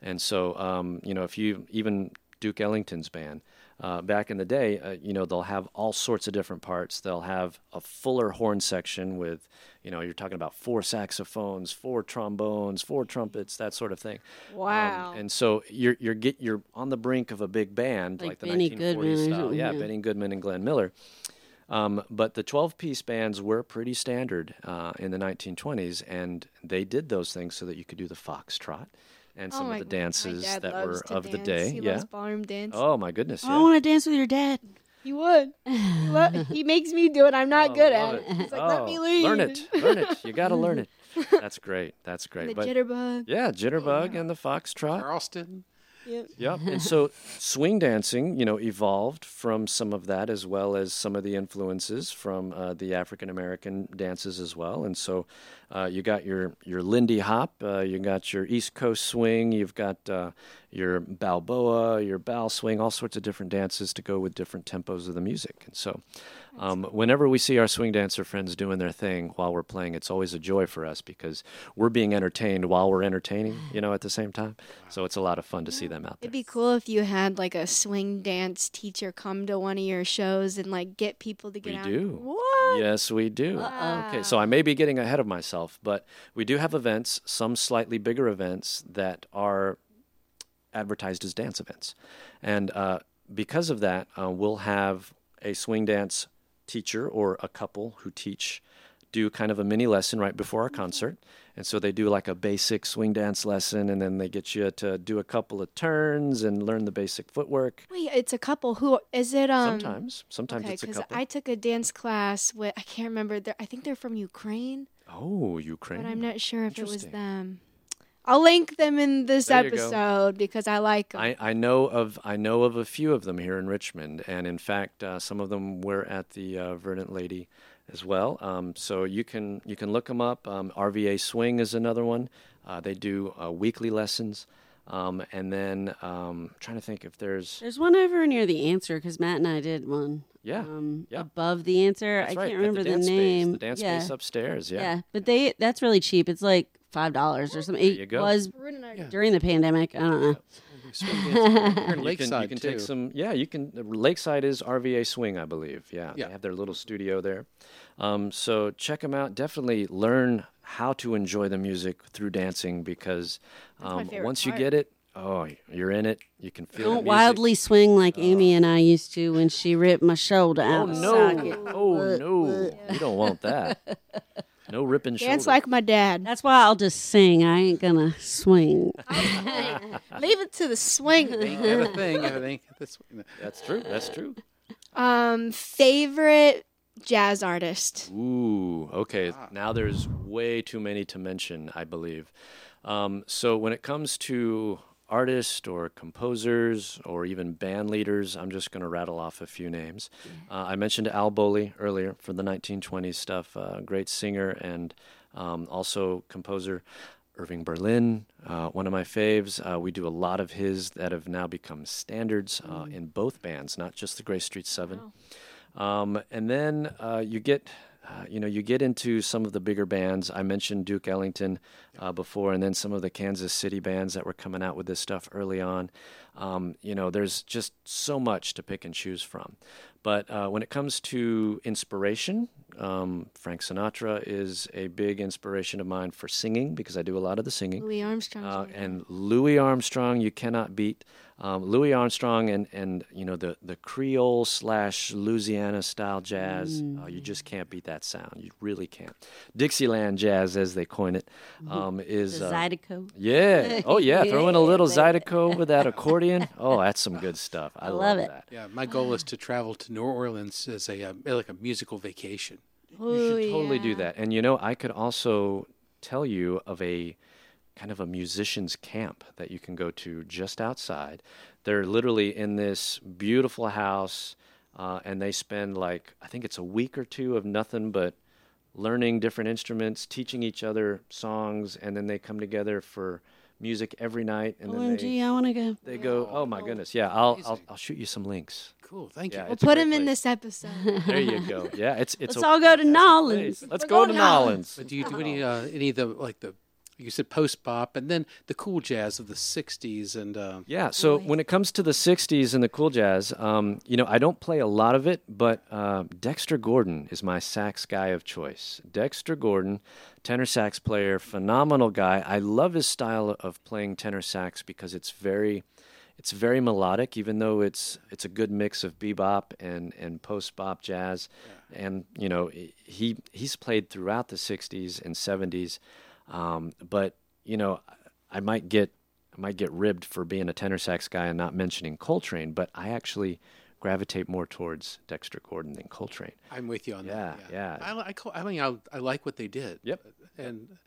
and so um, you know, if you even Duke Ellington's band. Uh, back in the day, uh, you know, they'll have all sorts of different parts. They'll have a fuller horn section with, you know, you're talking about four saxophones, four trombones, four trumpets, that sort of thing. Um, Wow. and so you're you're get you're on the brink of a big band Like like, the Benny 1940s Goodman style. Yeah, yeah. Benny Goodman and Glenn Miller. Um, but the 12 piece bands were pretty standard uh, in the 1920s, and they did those things so that you could do the foxtrot and Oh some my- of the my dances dad that loves were to of the day. He yeah. loves ballroom dance. Oh my goodness. Oh, I Yeah. want to dance with your dad. He would. *laughs* He, lo- he makes me do it. I'm not Oh, good at it. it. He's like, let me Oh, lead. Learn it. Learn it. You got to learn it. That's great. That's great. the but jitterbug. yeah, jitterbug and the foxtrot. Charleston. Yep. And so swing dancing, you know, evolved from some of that as well as some of the influences from uh, the African American dances as well. And so uh, you got your your Lindy Hop, uh, you got your East Coast swing, you've got uh, your Balboa, your Bal swing, all sorts of different dances to go with different tempos of the music. And so um, whenever we see our swing dancer friends doing their thing while we're playing, it's always a joy for us because we're being entertained while we're entertaining, you know, at the same time. So it's a lot of fun to see them out there. It'd be cool if you had like a swing dance teacher come to one of your shows and like get people to get We out. do. What? Yes, we do. Okay, so I may be getting ahead of myself, but we do have events, some slightly bigger events that are advertised as dance events. And uh, because of that, uh, we'll have a swing dance teacher or a couple who teach do kind of a mini lesson right before our concert. And so they do like a basic swing dance lesson, and then they get you to do a couple of turns and learn the basic footwork. Wait, it's a couple. Who is it? Um, Sometimes, sometimes Okay, it's a because couple. I took a dance class with I can't remember. I think they're from Ukraine, oh, Ukraine. but I'm not sure if it was them. I'll link them in this There episode because I like them. I, I know of I know of a few of them here in Richmond, and in fact, uh, some of them were at the uh, Verdant Lady as well. Um, so you can you can look them up. Um, RVA Swing is another one. Uh, they do uh, weekly lessons, um, and then um, trying to think if there's There's one over near the answer because Matt and I did one. Yeah Um, yeah. above the answer. that's I right, can't at remember the, the, name. Space, the dance yeah. space upstairs. Yeah. yeah, but they that's really cheap. It's like five dollars or something. It you go. was Yeah. during the pandemic. I don't know. Swing dancing. Here in You can, Lakeside you can too. take some. Yeah, you can. Lakeside is RVA Swing, I believe. Yeah, Yeah. they have their little studio there. Um, so check them out. Definitely learn how to enjoy the music through dancing because um, favorite once you part. get it, oh, you're in it. You can feel the Don't wildly swing like Amy and I used to when she ripped my shoulder Oh out. the no! socket. Oh no! You don't want that. No ripping Dance like my dad. That's why I'll just sing. I ain't gonna swing. *laughs* Leave it to the swing. Ain't that a thing? It ain't this- That's true. That's true. um, favorite jazz artist. Ooh, okay. Now there's way too many to mention, I believe. Um, so when it comes to artists or composers or even band leaders, I'm just going to rattle off a few names. Uh, I mentioned Al Bowley earlier for the 1920s stuff. Uh, great singer and um, also composer. Irving Berlin, uh, one of my faves. Uh, we do a lot of his that have now become standards uh, in both bands, not just the Grace Street Seven. Um, and then uh, you get, uh, you know, you get into some of the bigger bands. I mentioned Duke Ellington uh, before, and then some of the Kansas City bands that were coming out with this stuff early on. Um, you know, there's just so much to pick and choose from. But uh, when it comes to inspiration, um, Frank Sinatra is a big inspiration of mine for singing because I do a lot of the singing. Louis Armstrong. Uh, and Louis Armstrong, you cannot beat. Um, Louis Armstrong and, and you know the, the Creole slash Louisiana style jazz, uh, you just can't beat that sound. You really can't. Dixieland jazz, as they coin it, um, is The uh, yeah. Oh yeah, *laughs* throw in a little Yeah. Zydeco with that accordion. Oh, that's some good stuff. I, I love it. that. Yeah, my goal is to travel to New Orleans as a uh, like a musical vacation. You should totally do that. And you know, I could also tell you of a kind of a musician's camp that you can go to just outside. They're literally in this beautiful house, uh, and they spend like I think it's a week or two of nothing but learning different instruments, teaching each other songs, and then they come together for music every night. And then OMG, they, I want to go. they go, oh my goodness, yeah, I'll, I'll I'll shoot you some links. Cool. Thank Yeah, you. We'll put great him in this episode. *laughs* There you go. Yeah, it's it's. Let's a all go to fantastic Nolans. Let's We're go to to Nolans. But do you do any uh, any of the like the you said post bop and then the cool jazz of the '60s and uh, Yeah. So when it comes to the '60s and the cool jazz, um, you know, I don't play a lot of it, but uh, Dexter Gordon is my sax guy of choice. Dexter Gordon, tenor sax player, phenomenal guy. I love his style of playing tenor sax because it's very, it's very melodic, even though it's it's a good mix of bebop and and post bop jazz, and you know, he he's played throughout the '60s and '70s, um, but you know, I might get I might get ribbed for being a tenor sax guy and not mentioning Coltrane, but I actually gravitate more towards Dexter Gordon than Coltrane. I'm with you on Yeah, that. yeah. I, I, I mean, I, I like what they did. Yep. And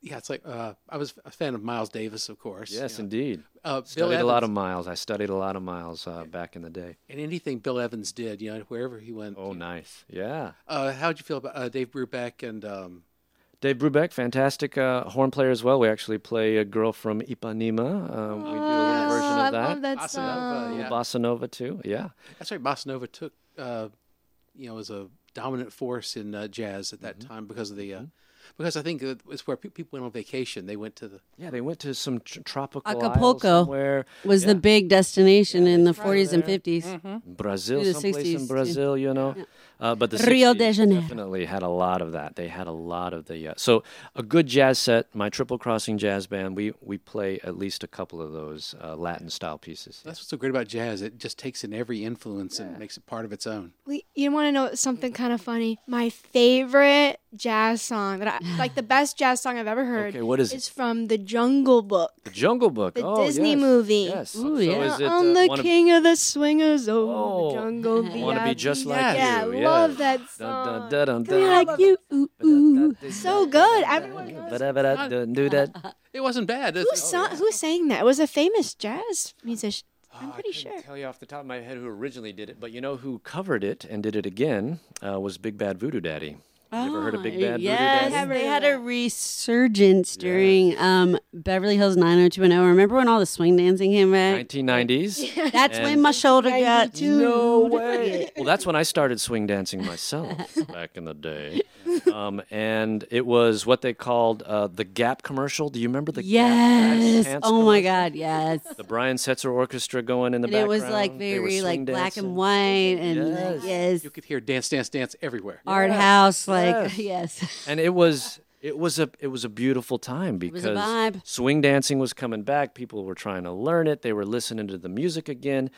yeah, it's like uh, I was a fan of Miles Davis, of course. Yes, you know. indeed. Uh, Studied a lot of miles. I studied a lot of miles uh, back in the day. and anything Bill Evans did, you know, wherever he went. Oh, nice. Yeah. Uh, how'd you feel about uh, Dave Brubeck and um, Dave Brubeck, fantastic uh, horn player as well. We actually play a girl from Ipanema. Um, we do a little version Oh, I of that. love that Bossa song. Nova, A yeah. little bossa nova too. Yeah. That's right. Bossa Nova took, uh, you know, as a dominant force in uh, jazz at Mm-hmm. that time because of the, uh, because I think it's where pe- people went on vacation. They went to the. Yeah, they went to some tr- tropical Acapulco somewhere. Was Yeah. the big destination in the 40s and 50s. Brazil, the someplace 60s, in too. Brazil, you know. Uh, but the Rio 60s de Janeiro. definitely had a lot of that. They had a lot of the. Uh, so a good jazz set. My Triple Crossing Jazz Band. We we play at least a couple of those uh, Latin style pieces. That's what's so great about jazz. It just takes in every influence and makes it part of its own. We- You want to know something kind of funny? My favorite jazz song that I *sighs* like, the best jazz song I've ever heard, Okay, what is it? It's from the Jungle Book. The Jungle Book. The oh, Disney yes, movie. Yes. Ooh, so yeah. is it, I'm uh, the wanna, king of the swingers, oh, Oh, the jungle. Wanna be just like yeah, you, I yeah. love that song. dun, dun, dun, Be dun. like you. Ooh, ooh. So good. Everyone knows. Ba-da-ba-da, do that. It wasn't bad. Who, It's- sang, who sang that? It was a famous jazz musician. I'm pretty I sure. tell you off the top of my head who originally did it, but you know who covered it and did it again uh, was Big Bad Voodoo Daddy. You ever heard of Big Bad Ah, yes, Voodoo Daddy? they had a resurgence during um, Beverly Hills 90210. Remember when all the swing dancing came back? 1990s. *laughs* That's when my shoulder got 92. No way. Well, that's when I started swing dancing myself *laughs* back in the day. Um, and it was what they called uh, the Gap commercial. Do you remember the Gap Yes. pants Oh my? God. Yes. The Brian Setzer Orchestra going in the And it was like They were very like swing black dancing. and white and Yes. like, yes, You could hear dance, dance, dance everywhere. art house like Yes. yes. and it was it was a it was a beautiful time was because a vibe. swing dancing was coming back. People were trying to learn it. They were listening to the music again.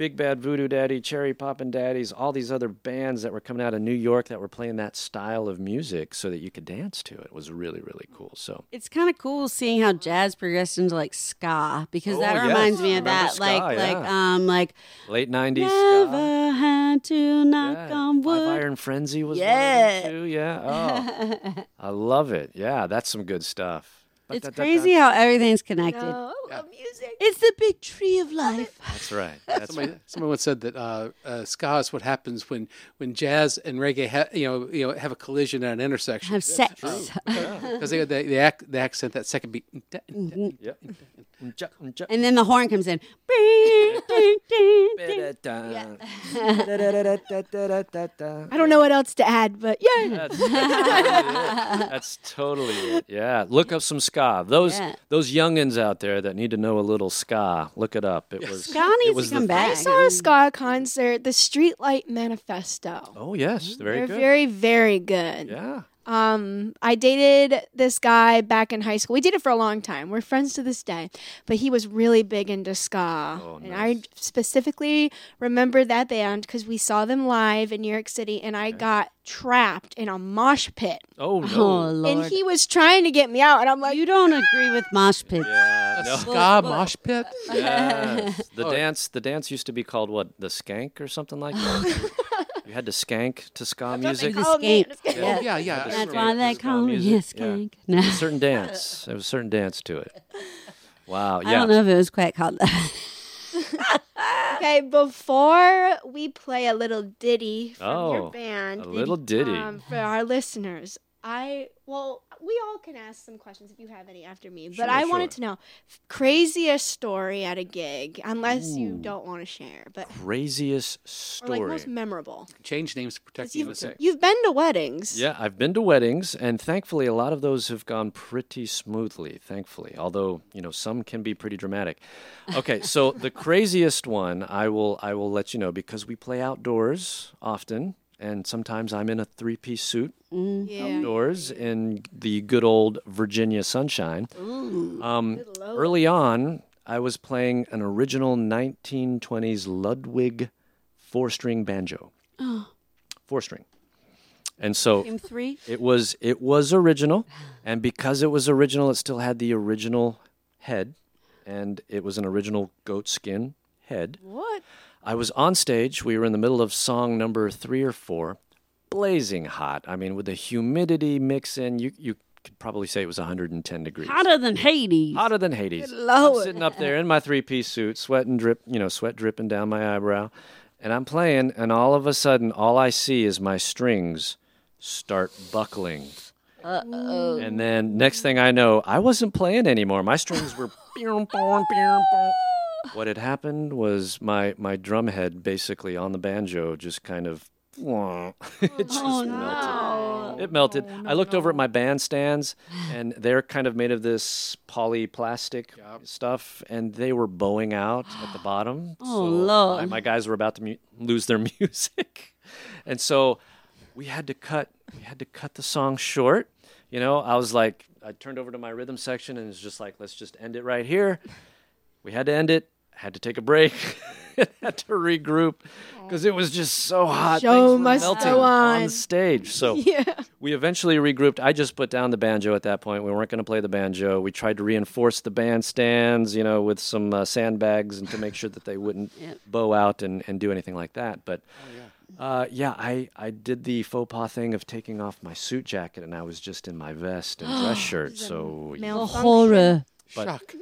Big Bad Voodoo Daddy, Cherry Poppin' Daddies, all these other bands that were coming out of New York that were playing that style of music so that you could dance to it. It was really really cool. So It's kind of cool seeing how jazz progressed into like ska because Oh, that yes. reminds me of Remember that ska, like like um like late '90s never ska. had to knock Yeah. on Five wood. Iron Frenzy was Yeah. one of them too. Yeah. *laughs* Oh, I love it. Yeah, that's some good stuff. It's crazy how everything's connected. No, I love music. It's the big tree of life. That's right. *laughs* That's Somebody, someone once said that uh, uh, ska is what happens when, when jazz and reggae, ha- you know, you know, have a collision at an intersection. Have sex. *laughs* because they, they, they, ac- they accent that second beat. Yep. Unja, *laughs* unja. And then the horn comes in. Ding, ding, ding, ding. Da-da-da. I don't know what else to add, but yeah. That's, that's totally it. That's totally it. Yeah, look up some ska. Those Yeah. those youngins out there that need to know a little ska, look it up. It was Ska it needs was to come the- back. I saw a ska concert, the Streetlight Manifesto. Oh yes, very They're good. very, very good. yeah. Um, I dated this guy back in high school. We dated for a long time. We're friends to this day. But he was really big into ska. Oh, And I specifically remember that band because we saw them live in New York City and I got trapped in a mosh pit. Oh no. Oh Lord! And he was trying to get me out. And I'm like, you don't agree with mosh pits. yeah. No. ska mosh pit? Yes. The *laughs* Oh. dance the dance used to be called what? The skank or something like that. *laughs* you had to skank to ska music. The called me. skank. Just kidding. Oh, yeah, yeah. That's That's why they call me a music, yeah. skank. No, a certain dance. There was a certain dance to it. Wow. Yeah. I don't know if it was quite called that. *laughs* Okay, before we play a little ditty from Oh, your band, a little ditty. um, for our listeners, I well, we all can ask some questions if you have any after me. But Sure, I wanted to know craziest story at a gig, unless you don't want to share, but Craziest or like most memorable. Change names to protect the You've, innocent. you've been to weddings. Yeah, I've been to weddings, and thankfully, a lot of those have gone pretty smoothly. Thankfully, although you know some can be pretty dramatic. Okay, so the *laughs* craziest one, I will I will let you know because we play outdoors often, and sometimes I'm in a three piece suit Yeah. outdoors in the good old Virginia sunshine. Um, early on, I was playing an original 1920s Ludwig four string banjo. Four string. And so three. it was it was original, and because it was original, it still had the original head, and it was an original goat skin head. What? I was on stage. We were in the middle of song number three or four, blazing hot. I mean, with the humidity mix in, you you could probably say it was 110 degrees. Hotter than Hades. Hotter than Hades. Lord. I'm sitting up there in my three piece suit, sweating drip, you know, sweat dripping down my eyebrow, and I'm playing, and all of a sudden, all I see is my strings start buckling. Uh-oh. And then next thing I know, I wasn't playing anymore. My strings were. *laughs* what had happened was my my drum head, basically on the banjo, just kind of. *laughs* it just Oh, melted. no. It melted. Oh, I looked over at my bandstands, and they're kind of made of this polyplastic stuff, and they were bowing out at the bottom. *gasps* Oh, so Lord. My, my guys were about to mu- lose their *laughs* music, and so we had to cut. We had to cut the song short. You know, I was like, I turned over to my rhythm section, and it's just like, let's just end it right here. We had to end it. Had to take a break. *laughs* had to regroup because it was just so hot. Show Things were melting go on. on stage. So *laughs* Yeah. we eventually regrouped. I just put down the banjo at that point. We weren't going to play the banjo. We tried to reinforce the bandstands, you know, with some uh, sandbags and to make sure that they wouldn't *laughs* Yep. bow out and, and do anything like that. But uh, yeah, I, I did the faux pas thing of taking off my suit jacket and I was just in my vest and dress *gasps* shirt. So The horror. But- Shock.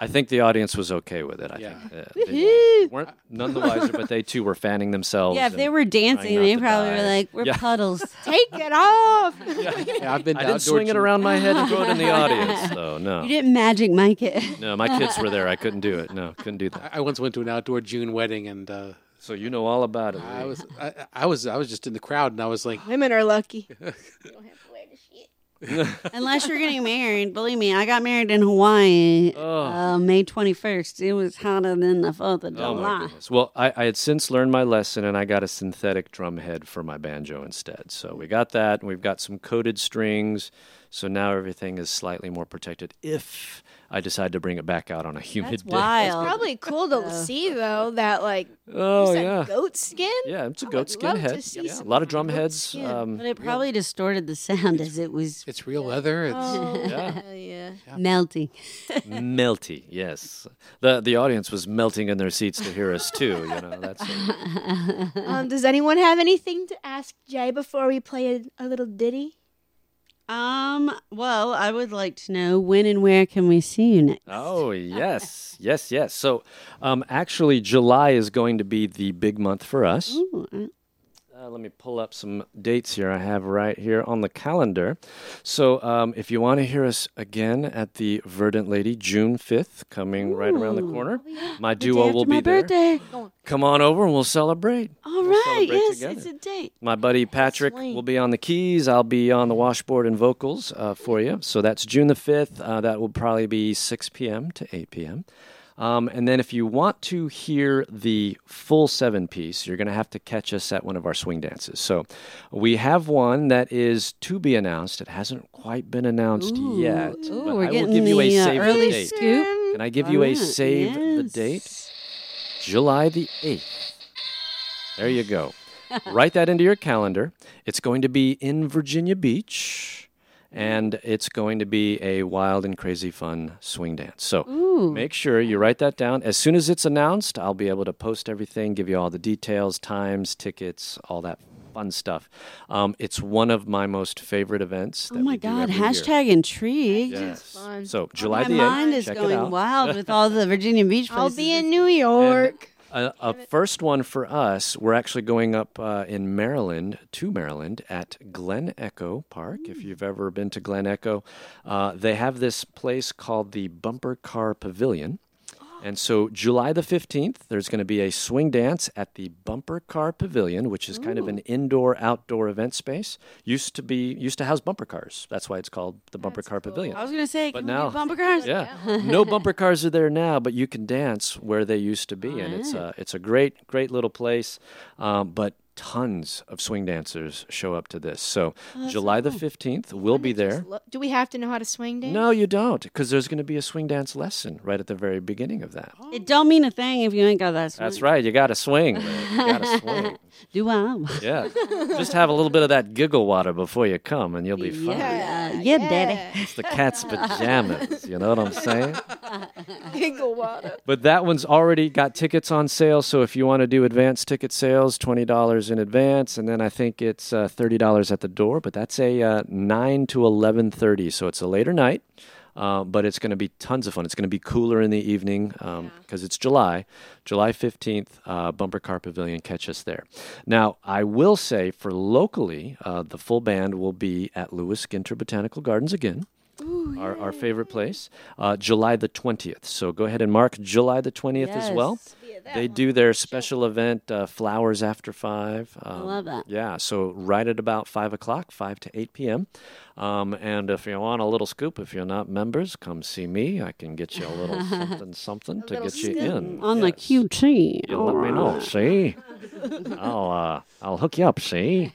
I think the audience was okay with it. I Yeah. think uh, they weren't *laughs* none the wiser, but they too were fanning themselves. Yeah, if they were dancing, they probably die. were like, "We're Yeah. puddles." *laughs* Take it off. *laughs* Yeah, I've been. I didn't swing it around my head and throw it in the audience, though. No, You didn't magic Mike it. no, my kids were there. I couldn't do it. No, couldn't do that. I I once went to an outdoor June wedding, and uh, So you know all about it. I Lee. was I, I was I was just in the crowd, and I was like, Women are lucky. *laughs* Unless you're getting married, believe me, I got married in Hawaii uh, May 21st. It was hotter than the Fourth of Oh my July. goodness. Well, I, I had since learned my lesson, and I got a synthetic drum head for my banjo instead. So we got that, and we've got some coated strings. So now everything is slightly more protected. If I decided to bring it back out on a humid That's day. wild. Probably cool to see though that like Oh you said yeah, goat skin. yeah. It's a I goat skin love to head. see Yeah, a lot of drum heads. Um, But it probably distorted the sound as it was it's real leather. It's Oh *laughs* Yeah. yeah. melting. melty. Yes, the the audience was melting in their seats to hear us too. You know, that's. *laughs* Um, does anyone have anything to ask Jay before we play a, a little ditty? Um. Well, I would like to know when and where can we see you next? Oh *laughs* yes, yes, yes. So, um, actually, July is going to be the big month for us. Ooh, uh, let me pull up some dates here I have right here on the calendar. So, um, if you want to hear us again at the Verdant Lady, June 5th, coming right around the corner, my the duo day will after my be there. birthday. Come on over and we'll celebrate. All We'll right. celebrate Yes, together. it's a date. My buddy Patrick Sweet. will be on the keys. I'll be on the washboard and vocals uh, for you. So that's June the 5th. Uh, that will probably be 6 p.m. to 8 p.m. Um, and then if you want to hear the full seven piece, you're going to have to catch us at one of our swing dances. So we have one that is to be announced. It hasn't quite been announced Ooh. yet. Ooh, but I will give you a the, uh, save the early date. scoop. Can I give you a Alright, save the date? July the 8th. There you go. *laughs* Write that into your calendar. It's going to be in Virginia Beach, and it's going to be a wild and crazy fun swing dance. So Ooh. make sure you write that down. As soon as it's announced, I'll be able to post everything, give you all the details, times, tickets, all that fun stuff. Um, it's one of my most favorite events. Oh my we do God! every year. Hashtag intrigue. Yes. fun. So July my the 8th. mind is check going wild with *laughs* all the Virginia Beach Places. I'll be in New York. A, a first one for us, we're actually going up uh, in Maryland, to Maryland, at Glen Echo Park. If you've ever been to Glen Echo, uh, they have this place called the Bumper Car Pavilion. And so, July the 15th, there's going to be a swing dance at the Bumper Car Pavilion, which is kind of an indoor outdoor event space. Used to be used to house bumper cars. That's why it's called the Bumper Car Pavilion. I was gonna say, But now- bumper cars? *laughs* *laughs* Yeah, no bumper cars are there now, but you can dance where they used to be, and it's a it's a great great little place. Um, but tons of swing dancers show up to this. So oh, July the fifteenth, we'll be there. Lo- Do we have to know how to swing dance? No, you don't, because there's going to be a swing dance lesson right at the very beginning of that. It don't mean a thing if you ain't got that. That's right. You got to swing. man. You got to *laughs* swing. Do I? Yeah, just have a little bit of that giggle water before you come, and you'll be fine. Yeah, yeah, daddy. It's the cat's pajamas. You know what I'm saying? *laughs* Giggle water. But that one's already got tickets on sale. So if you want to do advanced ticket sales, twenty dollars in advance, and then I think it's uh, thirty dollars at the door. But that's a uh, nine to eleven thirty, so it's a later night. Uh, but it's going to be tons of fun. It's going to be cooler in the evening because it's July, July 15th, uh, Bumper Car Pavilion. Catch us there. Now, I will say for locally, uh, the full band will be at Lewis Ginter Botanical Gardens again our, our favorite place, uh, July the 20th. So go ahead and mark July the 20th as well. They do their special event, uh, Flowers After Five. Um, love that. Yeah, so right at about 5 o'clock, 5 to 8 p.m. Um, and if you want a little scoop, if you're not members, come see me. I can get you a little *laughs* something, something to get you in. On the QT. You let me know, see? I'll uh, I'll hook you up, see?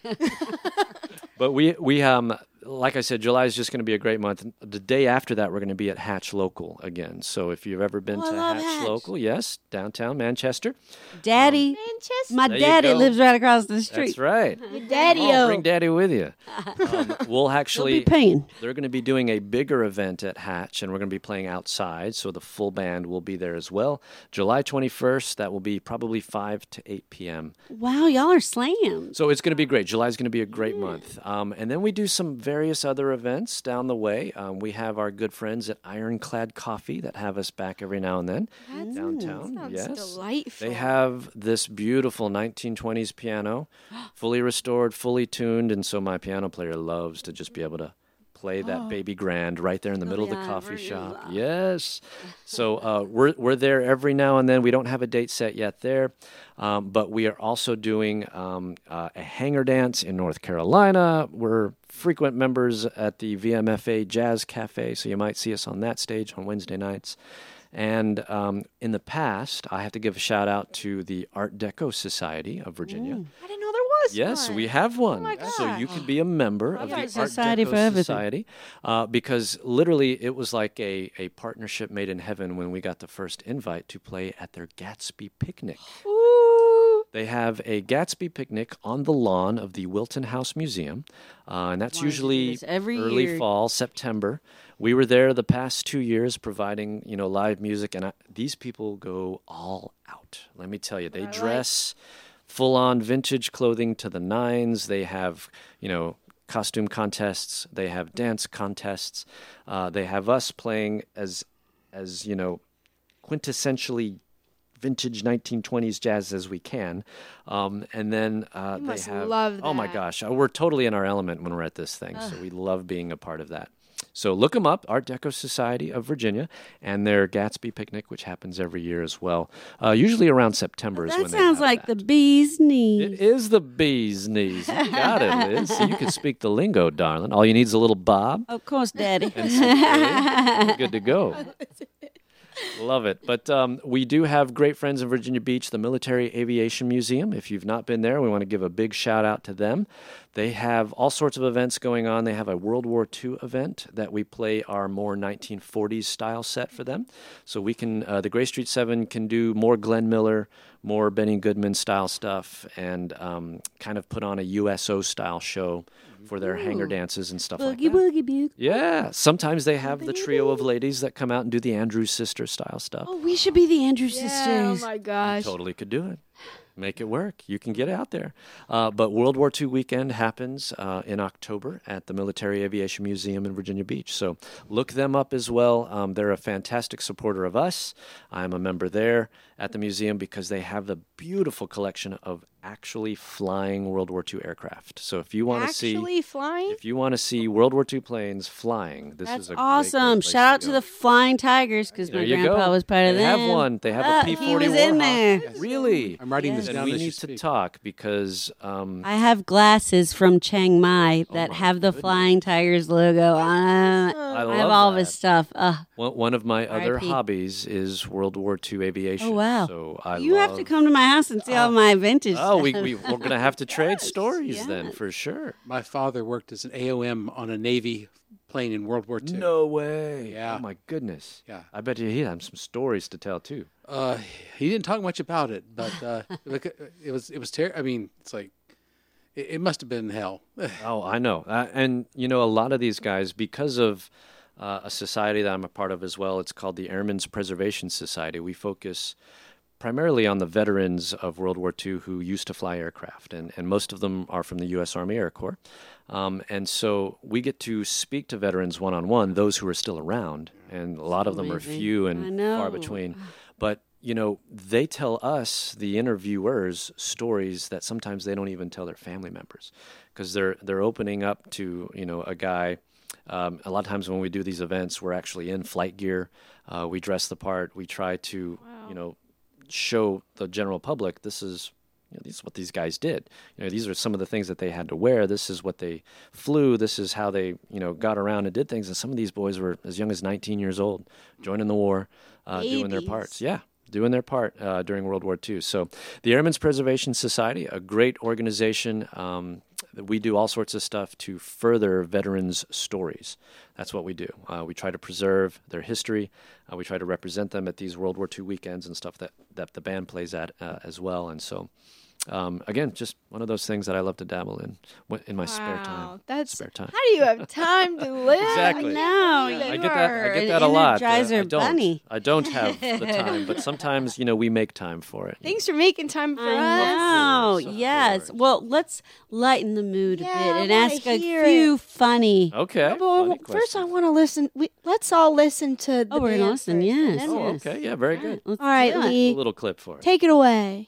*laughs* but we we um like I said, July is just going to be a great month. The day after that, we're going to be at Hatch Local again. So if you've ever been Oh, to Hatch, Hatch. Local, yes, downtown Manchester, Daddy. Manchester. My There daddy lives right across the street. that's right. Daddy Oh, bring Daddy with you. *laughs* Um, we'll actually be paying. they're going to be doing a bigger event at Hatch, and we're going to be playing outside, so the full band will be there as well. July 21st, that will be probably 5 to 8 p.m. Wow, y'all are slams. So it's going to be great. July is going to be a great month. Um, and then we do some various other events down the way. Um, we have our good friends at Ironclad Coffee that have us back every now and then downtown. Sounds yes. delightful. They have this beautiful 1920s piano, *gasps* fully restored, fully tuned. And so my piano player loves to just be able to play that baby grand right there in the middle of the coffee shop. Yes. *laughs* So uh, we're, we're there every now and then. We don't have a date set yet there, um, but we are also doing um, uh, a hangar dance in North Carolina. We're frequent members at the VMFA Jazz Cafe, so you might see us on that stage on Wednesday nights. And um, in the past, I have to give a shout out to the Art Deco Society of Virginia. I didn't know was Yes, one. we have one. my so you can be a member of the Art Society Deco for everything. Society uh, because literally it was like a, a partnership made in heaven when we got the first invite to play at their Gatsby picnic. Ooh. They have a Gatsby picnic on the lawn of the Wilton House Museum, uh, and that's do usually this every early year. fall, September. We were there the past two years providing you know live music, and I, these people go all out. Let me tell you, they dress full on vintage clothing to the nines. They have you know costume contests. They have dance contests. Uh, they have us playing as as you know quintessentially vintage 1920s jazz as we can. Um, and then uh, they have. Oh my gosh, uh, we're totally in our element when we're at this thing. So we love being a part of that. So look them up, Art Deco Society of Virginia, and their Gatsby picnic, which happens every year as well. Uh, usually around September is That when they sounds like that. the bee's knees. It is the bee's knees. You got it, Liz. So you can speak the lingo, darling. All you need is a little bob Of course, Daddy. and some You're good to go. *laughs* Love it. But um, we do have great friends in Virginia Beach, the Military Aviation Museum. If you've not been there, we want to give a big shout out to them. They have all sorts of events going on. They have a World War II event that we play our more 1940s style set for them. So we can, uh, the Grace Street Seven can do more Glenn Miller, more Benny Goodman style stuff, and um, kind of put on a USO style show for their hangar dances and stuff like that. boogie boogie. Yeah, sometimes they have the trio of ladies that come out and do the Andrews sister style stuff. Oh, we should be the Andrew Yeah, oh sisters. my gosh. Totally could do it. Make it work. You can get out there. Uh, but World War II weekend happens uh, in October at the Military Aviation Museum in Virginia Beach. So look them up as well. Um, they're a fantastic supporter of us. I'm a member there. At the museum because they have the beautiful collection of actually flying World War II aircraft. So if you want to see Actually flying? if you want to see World War II planes flying, this That's is a great, great awesome. place Shout out go. to the Flying Tigers because my grandpa go. was part of they them. They have one. They have Ah, a P he forty was in Warhawk. there. Really? I'm writing this Then down we as you need to speak. talk because um, I have glasses from Chiang Mai that Oh have the goodness. Flying Tigers logo on. 'em. I I love have all of that. his stuff. Uh, One, one of my other R.I.P.. hobbies is World War II aviation. Oh, wow. So I you have to come to my house and see all my vintage. Oh, we, stuff. we we're gonna have to trade *laughs* stories then for sure. My father worked as an AOM on a Navy plane in World War II. No way. Yeah. Oh my goodness. Yeah. I bet you he had some stories to tell too. Uh, he didn't talk much about it, but uh, *laughs* it was it was terrible. I mean, it's like it, it must have been hell. *laughs* Oh, I know. Uh, and you know, a lot of these guys, because of uh, a society that I'm a part of as well, it's called the Airmen's Preservation Society. We focus primarily on the veterans of World War II who used to fly aircraft, and, and most of them are from the U.S. Army Air Corps. Um, and so we get to speak to veterans one on one, those who are still around, and a lot of them are few and far between. But you know, they tell us, the interviewers, stories that sometimes they don't even tell their family members, because they're they're opening up to you know a guy. Um, a lot of times when we do these events, we're actually in flight gear. Uh, we dress the part. We try to you know show the general public this is you know, this is what these guys did. You know, these are some of the things that they had to wear. This is what they flew. This is how they, you know, got around and did things. And some of these boys were as young as 19 years old, joining the war, uh, doing their parts. Yeah, doing their part uh, during World War II. So, the Airmen's Preservation Society, a great organization. Um, we do all sorts of stuff to further veterans' stories. That's what we do. Uh, we try to preserve their history. Uh, we try to represent them at these World War II weekends and stuff that, that the band plays at uh, as well. And so, um, again, just one of those things that I love to dabble in in my spare Wow, time. That's spare time. How do you have time to *laughs* live? Exactly. No, I you get that. I are get an that a lot. Uh, I don't. bunny. I don't have *laughs* the time, but sometimes you know we make time for it. Thanks for making time for us. I know. Yes. Well, let's lighten the mood Yeah, a I bit and ask a hear few funny. Okay. But I- funny first, I want to listen. We, let's all listen to. The Oh, we're gonna listen, yes. Oh, okay. Yeah, very good. Let's All right. Lee, A little clip for it. take it away.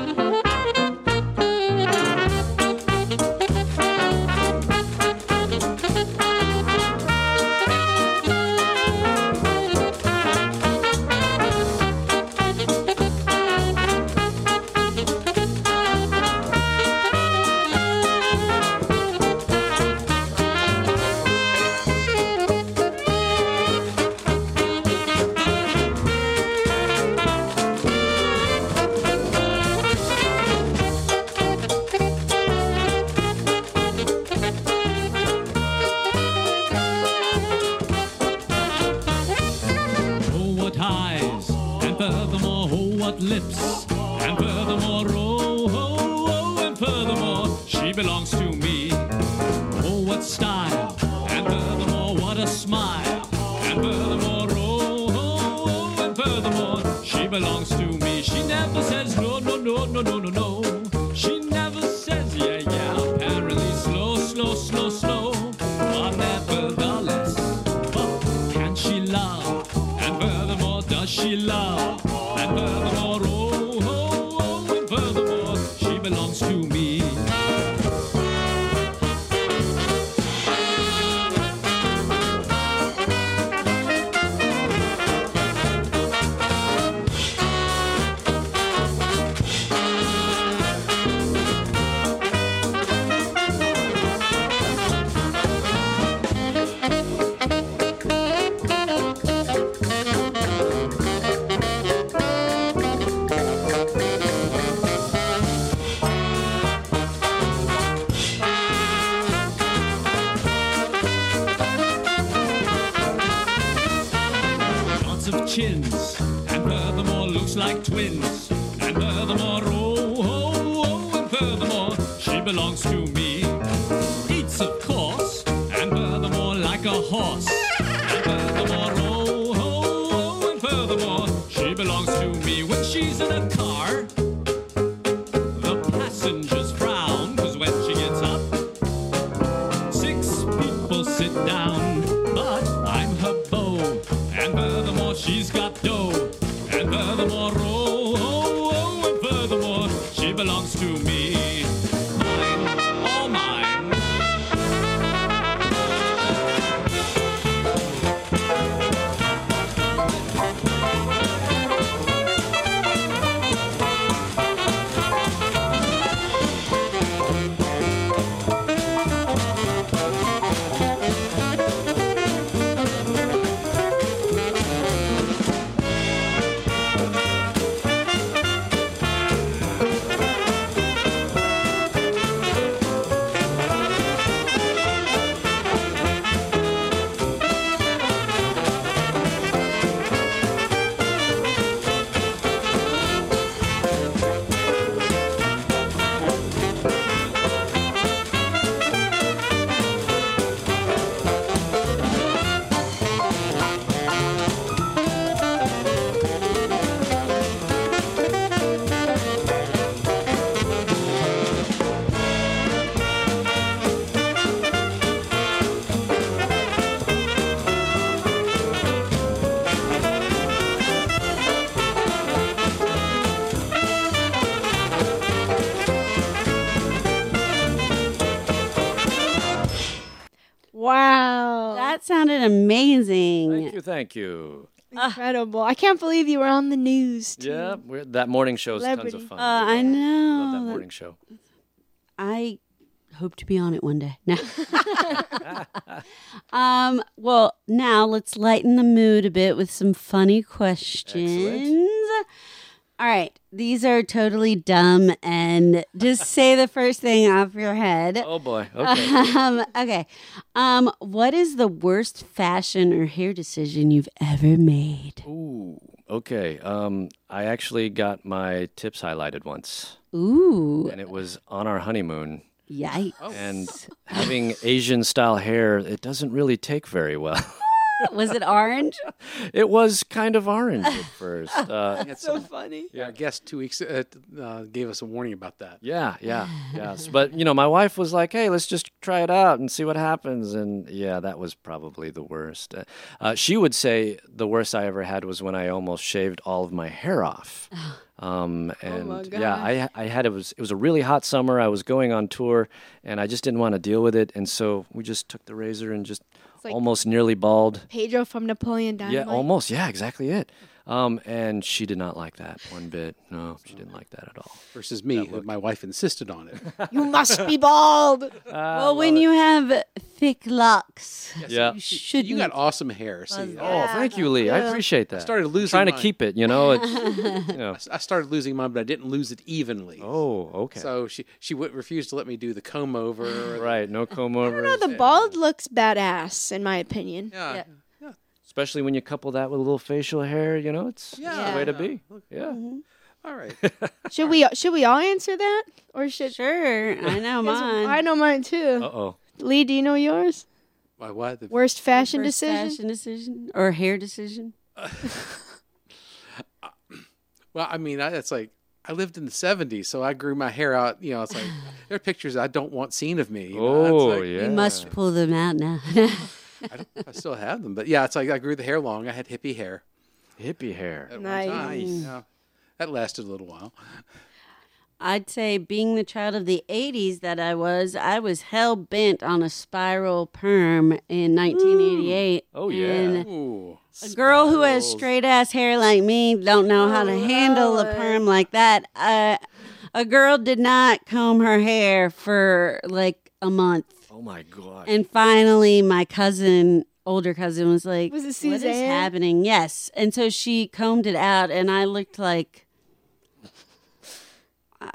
Thank you, thank you. Incredible. I can't believe you were on the news. Too. Yeah, we're, that morning show is tons of Celebrity. fun. Uh, I love that know. morning show. I hope to be on it one day. No. *laughs* *laughs* um, well, now let's lighten the mood a bit with some funny questions. All right. These are totally dumb and just say the first thing off your head. Oh boy. Okay. *laughs* Um, okay. Um, what is the worst fashion or hair decision you've ever made? Ooh. Okay. Um, I actually got my tips highlighted once, Ooh, and it was on our honeymoon. yikes. And having Asian style hair, it doesn't really take very well. *laughs* Was it orange? *laughs* it was kind of orange at first. Uh, *laughs* That's So funny. Yeah, I guess two weeks uh, uh, gave us a warning about that. yeah, yeah, *sighs* yes. But you know, my wife was like, "Hey, let's just try it out and see what happens." And yeah, that was probably the worst. Uh, Uh, she would say the worst I ever had was when I almost shaved all of my hair off. *sighs* Um, and my yeah, I I had it was it was a really hot summer. I was going on tour, and I just didn't want to deal with it. And so we just took the razor and just like- almost nearly bald. Pedro from Napoleon Dynamite. Yeah, almost. Yeah, exactly it. Um, and she did not like that one bit. No, she didn't like that at all. Versus me, my wife insisted on it. *laughs* You must be bald. *laughs* well, when you have thick locks, Yeah. you should. you got awesome hair. See, Oh, thank you, Lee. I appreciate that. I started losing trying to mine. keep it. You know, it's *laughs* you know. I started losing mine, but I didn't lose it evenly. Oh, okay. So she she would refuse to let me do the comb over. or *sighs* the- right, no comb over. No, the bald looks badass, in my opinion. Yeah. Yeah. Especially when you couple that with a little facial hair. You know, it's, it's the way to be. Yeah. All right. *laughs* Should we should we all answer that, or should Sure, I know mine. I know mine too. Uh oh. Lee, do you know yours? My what? The- Worst fashion First decision. fashion decision or hair decision. *laughs* Well, I mean, I, it's like I lived in the '70s, so I grew my hair out. You know, it's like *sighs* there are pictures I don't want seen of me. You know? It's Oh like, yeah. You must pull them out now. *laughs* I, don't, I still have them, but yeah, it's like I grew the hair long. I had hippie hair Hippie hair. at Nice. Yeah. that lasted a little while. I'd say, being the child of the 80s that I was, I was hell bent on a spiral perm in 1988. Oh, yeah. And Ooh, a girl who has straight ass hair like me don't know how to handle a perm like that. Uh, a girl did not comb her hair for like a month. Oh my god. And finally, my cousin, older cousin, was like, Was it What is happening? Yes. And so she combed it out, and I looked like.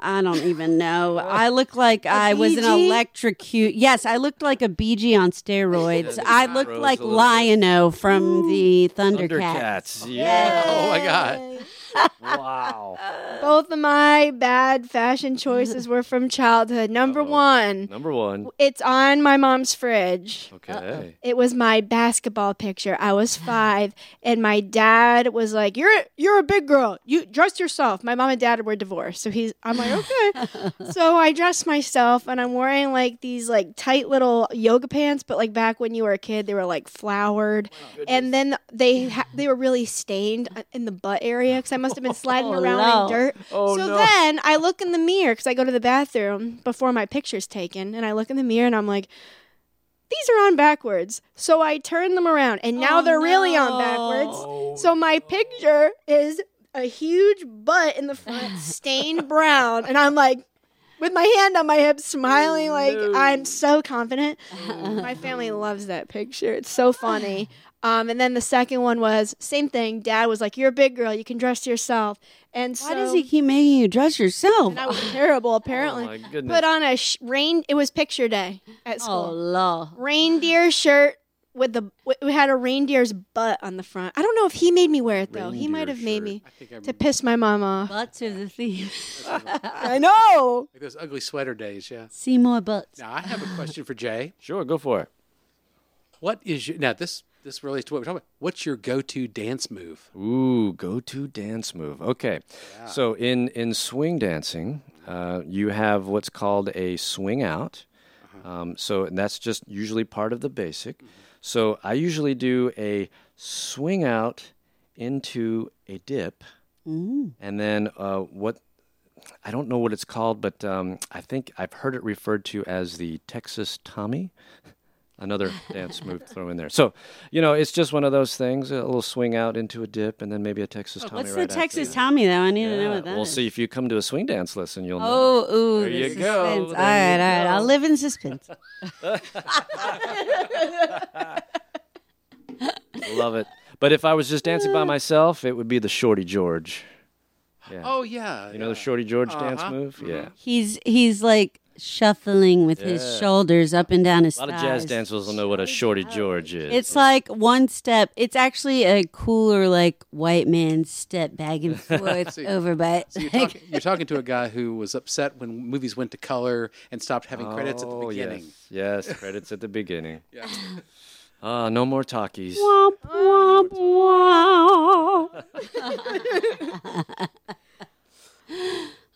I don't even know. I looked like I was an electrocute. Yes, I looked like a BG on steroids. Yeah, *laughs* I looked like a little bit. Lion-O from the Thundercats. Thundercats. Yeah. oh my god. Wow. Both of my bad fashion choices were from childhood. Number Uh-oh. one, Number one. it's on my mom's fridge. Okay. It was my basketball picture. I was *laughs* five, and my dad was like, "You're you're a big girl. You dress yourself." My mom and dad were divorced, so he's. I'm like, okay. *laughs* so I dressed myself, and I'm wearing like these like tight little yoga pants, but like back when you were a kid, they were like flowered, and then they ha- they were really stained uh, in the butt area because I must have been *laughs* oh, sliding Oh, around no. in dirt. Oh, so no. then I look in the mirror because I go to the bathroom before my picture's taken, and I look in the mirror and I'm like, these are on backwards. So I turn them around, and now Oh, they're really on no. backwards. Oh, so my picture is a huge butt in the front, stained *laughs* brown, and I'm like. With my hand on my hip, smiling like I'm so confident. Oh, my family loves that picture. It's so funny. Um, and then the second one was same thing. Dad was like, "You're a big girl. You can dress yourself." And Why so, does he keep making you dress yourself? And I was terrible, *laughs* apparently. Oh my goodness. Put on a sh- rain. It was picture day at school. Oh, school. law. Reindeer shirt with the we had a reindeer's butt on the front. I don't know if he made me wear it though. he might have made me I I to piss my mom off. Butts are the *laughs* theme. I know. like those ugly sweater days. Yeah. See more butts. Now I have a question for Jay. Sure, go for it. What is your now this this relates to what we're talking about? What's your go-to dance move? Ooh, go to dance move. Okay. So in in swing dancing, uh, you have what's called a swing out. Um, so and that's just usually part of the basic. So I usually do a swing out into a dip, and then uh, what I don't know what it's called, but um, I think I've heard it referred to as the Texas Tommy. *laughs* Another *laughs* dance move throw in there. So, you know, it's just one of those things, a little swing out into a dip and then maybe a Texas Tommy What's right the after Texas that. Tommy, though? I need to know what that We'll is. see if you come to a swing dance lesson, you'll know. Oh, ooh, There the you go. suspense. There All right, you all right. go. I'll live in suspense. *laughs* Love it. But if I was just dancing by *laughs* myself, it would be the Shorty George. Yeah. Oh yeah. you know the Shorty George dance Uh-huh. move? Yeah. He's he's like shuffling with his Yeah. shoulders up and down his A lot of jazz thighs. dancers will know what a Shorty George is. It's like one step. It's actually a cooler, like white man step back and *laughs* forth See- over by. So you're, like- talking, *laughs* you're talking to a guy who was upset when movies went to color and stopped having credits at the Oh, beginning. Yes, yes *laughs* credits at the beginning. Yeah. Ah, no more talkies. Womp, womp, womp.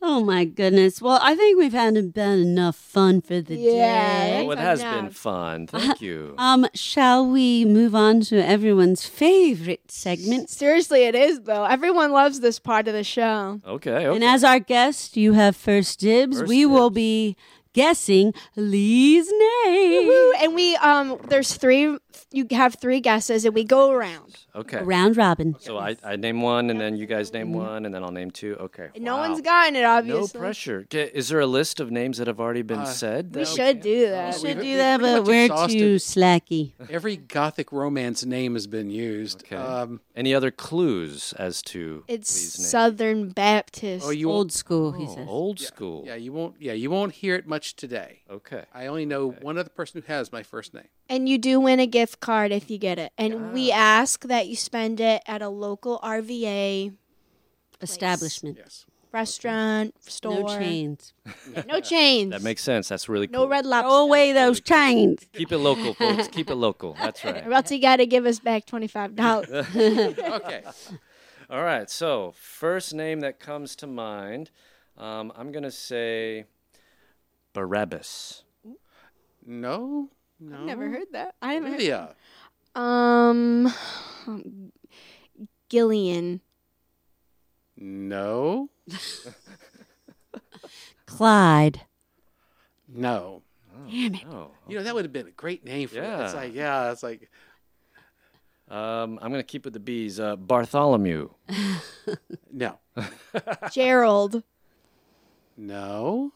Oh my goodness. Well, I think we've had about enough fun for the Yeah. day. Oh, it has been fun. Thank you. Um, shall we move on to everyone's favorite segment? Seriously, it is though. Everyone loves this part of the show. Okay, And as our guest, you have first dibs. First we will be guessing Lee's name. Woo! And we um, there's three. You have three guesses, and we go around. Okay. Round robin. So I, I name one, and then you guys name one, and then I'll name two. Okay. And no Wow. one's gotten it, obviously. No obviously. pressure. Okay, Is there a list of names that have already been Uh, said? We that- should do that. should we've- do we've that, pretty but much we're exhausted- too slacky. Every gothic romance name has been used. Okay. Um, Any other clues as to It's Lee's name? Southern Baptist. oh, you Old won't. school, he Oh, says. old school. Yeah, you won't. Yeah, you won't hear it much today. Okay. I only know one other person who has my first name. and you do win a gift card if you get it. And we ask that you spend it at a local RVA Establishment. Yes. restaurant, store. No chains. *laughs* No chains. That makes sense. That's really cool. no red lobster. Throw away those chains. Keep it local, folks. Keep it local. That's *laughs* right. Or else you got to give us back $25. *laughs* Okay. All right. So, first name that comes to mind, um, I'm going to say Barabbas. No. No. I've never heard that. I haven't heard Olivia. Um, Gillian. No. *laughs* Clyde. No. Damn it. Oh. You know that would have been a great name for it. It's like yeah, it's like Um, I'm going to keep with the B's. Uh, Bartholomew. *laughs* no, Gerald. no.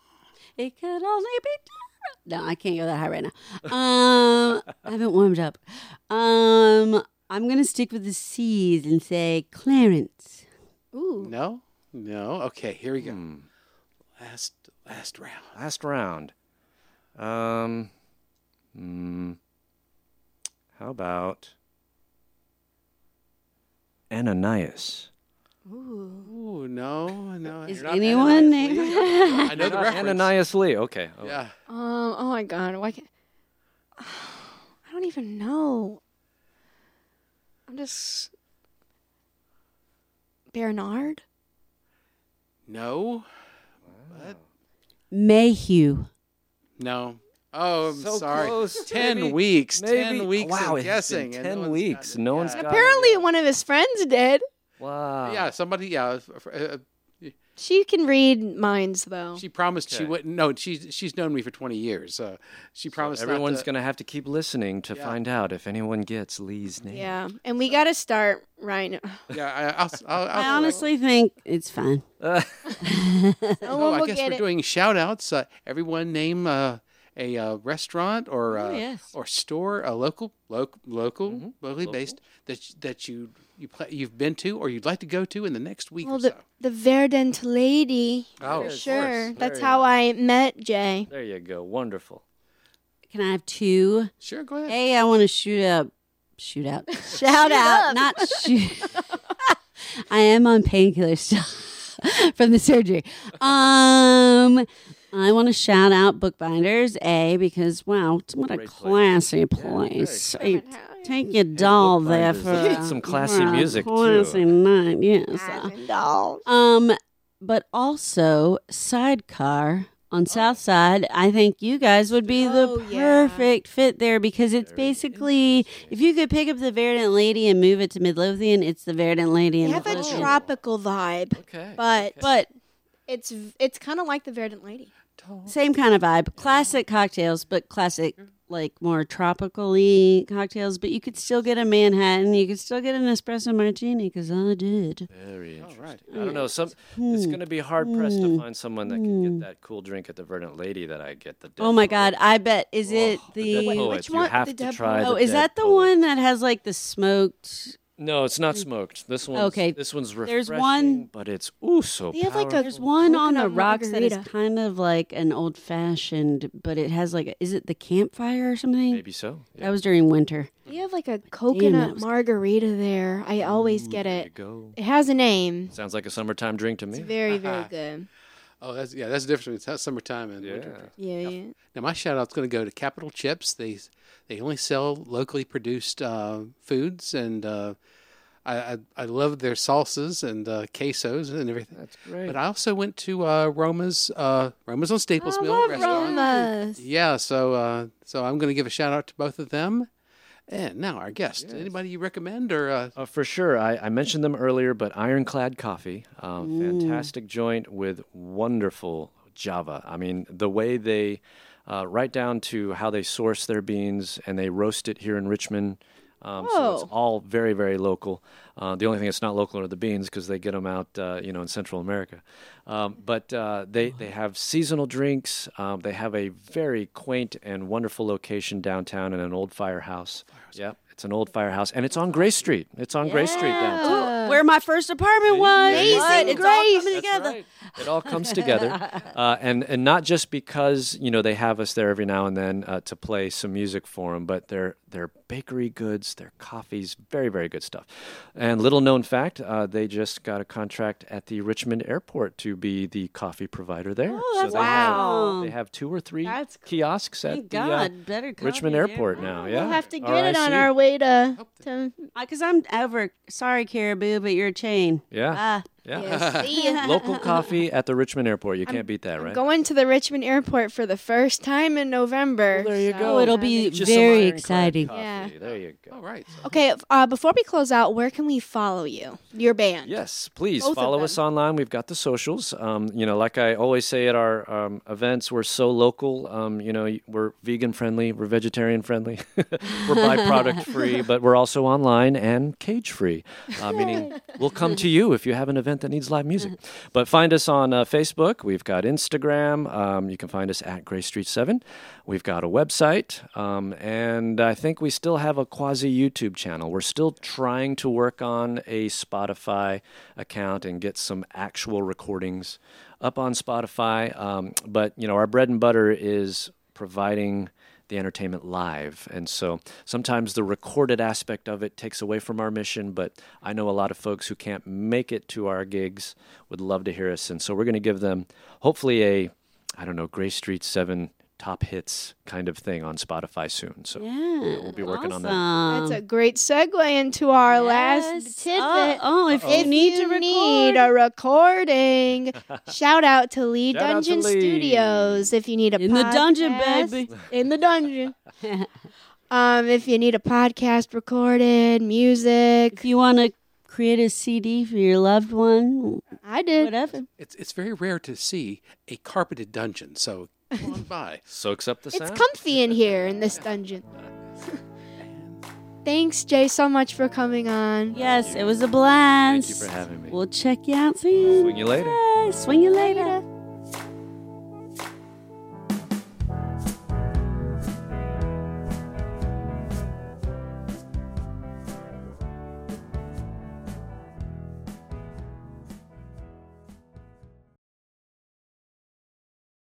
It could only be. No, I can't go that high right now. Um, I haven't warmed up. Um, I'm gonna stick with the C's and say Clarence. Ooh. No, no. Okay, here we go. Hmm. Last, last round. Last round. Um, hmm, how about Ananias? Ooh, no, no. Is you're not anyone Ananias named? Lee. *laughs* I know the reference. Ananias Lee. Okay. Oh, Yeah. Um. Oh my God. Why can't? *sighs* I don't even know. I'm just Bernard. No. What? Mayhew. No. Oh, I'm So sorry. close. Ten Maybe- weeks. maybe- Ten weeks wow, of it's been guessing. and 10 one's weeks. gotten it. No one's Yeah. got- Apparently, one of his friends did. Wow. Yeah, somebody. Yeah, uh, She can read minds though. she promised she wouldn't. No, she's she's known me for twenty years. Uh, she promised. not Everyone's to- going to have to keep listening to Yeah. find out if anyone gets Lee's name. yeah, and we got to start right now. *laughs* Yeah, I, I'll, I'll, I'll, I honestly think it's fine. *laughs* No Oh, one I guess we're it. doing shout outs. Uh, everyone name uh, a uh, restaurant or uh, Oh, yes. or store, a local, local, local, Mm-hmm. locally based that that you you play, you've been to or you'd like to go to in the next week Well, or the so. the Verdant lady. Oh, for of sure. course. That's Very how I met Jay. There you go. Wonderful. Can I have two? Sure, go ahead. Hey, I want to shoot out, shoot out, *laughs* shout out, not shoot. *laughs* I am on painkillers still *laughs* from the surgery. Um, I want to shout out Bookbinders A because wow, what a Great classy very place. You take your doll there for a- some classy for a music, too. classy night. Yes. dolls. Um, but also Sidecar on South Side. I think you guys would be Oh, the yeah. perfect fit there because it's basically if you could pick up the Verdant Lady and move it to Midlothian, it's the Verdant Lady You in have a tropical vibe, Okay. but but it's it's kind of like the Verdant lady. Same kind of vibe. Classic cocktails, but classic like more tropically cocktails. But you could still get a Manhattan. You could still get an espresso martini because I did. Very interesting. right. I don't know. Some hmm. it's going to be hard pressed to hmm. find someone that can get hmm. that cool drink at the Verdant Lady that I get. The Dead Oh my Poet. God! I bet is it Oh, the Dead the Poet. which You one? have The to Dead try. Oh, the is Dead that the Poet. one that has like the smoked? No, it's not smoked. This one's Okay. This one's There's refreshing, one- but it's ooh so They have like a- powerful. There's one on the Coconut rocks that is margarita. kind of like an old fashioned, but it has like a, is it the campfire or something? maybe so. Yeah. That was during winter. You have like a that coconut was- margarita there. I always get There you it. go. It has a name. Sounds like a summertime drink to It's me. very very *laughs* good. Oh, that's yeah, that's the difference between summertime and winter. Yeah. Yeah, yeah. Now my shout out's going to go to Capital Chips. They they only sell locally produced uh, foods, and uh, I, I I love their salsas and uh, quesos and everything. That's great. But I also went to uh, Roma's uh, Roma's on Staples I Mill love restaurant. Romas. Yeah, so uh, so I'm going to give a shout out to both of them. And now our guest. Anybody you recommend or uh, Uh, for sure. I, I mentioned them earlier, but Ironclad Coffee, um, fantastic joint with wonderful Java. I mean, the way they, uh, right down to how they source their beans and they roast it here in Richmond. Um, so it's all very, very local. Uh, the only thing that's not local are the beans because they get them out, uh, you know, in Central America. Um, but uh, they they have seasonal drinks. Um, they have a very quaint and wonderful location downtown in an old firehouse. Yep, it's an old firehouse, and it's on Grace Street. It's on Grace Street downtown. Ooh, where my first apartment was. Amazing What? It's all Grace. coming That's together. right. It all comes together, *laughs* uh, and and not just because you know they have us there every now and then uh, to play some music for them, but their their bakery goods, their coffees, very very good stuff. And little known fact, uh, they just got a contract at the Richmond Airport to be the coffee provider there. Oh, that's they wow. Have, they have two or three That's kiosks at the uh, coffee Richmond there. Airport now. Yeah, We'll have to get it on our way to. to Because I'm over. Sorry, Caribou, but you're a chain. Yeah, Ah, yeah. yeah, *laughs* see ya. Local coffee at the Richmond Airport. You can't beat that, I'm right? going to the Richmond airport for the first time in November. Well, there you so go. Oh, it'll be Just very exciting. Yeah. There you go. all right. Okay, uh, before we close out, where can we follow you? Your band. Yes, please Both follow us online. We've got the socials. Um, you know, like I always say at our um, events, we're so local. Um, you know, we're vegan friendly, we're vegetarian friendly, *laughs* we're byproduct free, but we're also online and cage free, uh, meaning we'll come to you if you have an event that needs live music. But find us on uh, Facebook. We've got Instagram. Um, you can find us at Grace Street 7. We've got a website. Um, and I think we still have a quasi YouTube channel. We're still trying to work on a Spotify account and get some actual recordings up on Spotify. Um, but, you know, our bread and butter is providing the entertainment live. And so sometimes the recorded aspect of it takes away from our mission, but I know a lot of folks who can't make it to our gigs would love to hear us. And so we're going to give them hopefully a, I don't know, Grace Street 7 top hits kind of thing on Spotify soon. So yeah. we'll be working on that. That's a great segue into our last Yes. tidbit. Oh, oh, if If you need you to record, need a recording, *laughs* shout out to Lee Shout out to Dungeon Lee. Studios. If you need a In the dungeon, podcast- baby. in the dungeon. *laughs* *laughs* um, if you need a podcast recorded, music, if you want to create a CD for your loved one, I did. whatever. It's it's very rare to see a carpeted dungeon, so come on by. So accept the It's comfy in here in this dungeon. *laughs* Thanks, Jay, so much for coming on. Yes, it was a blast. Thank you for having me. We'll check you out soon. Swing you later. Bye. Swing you later.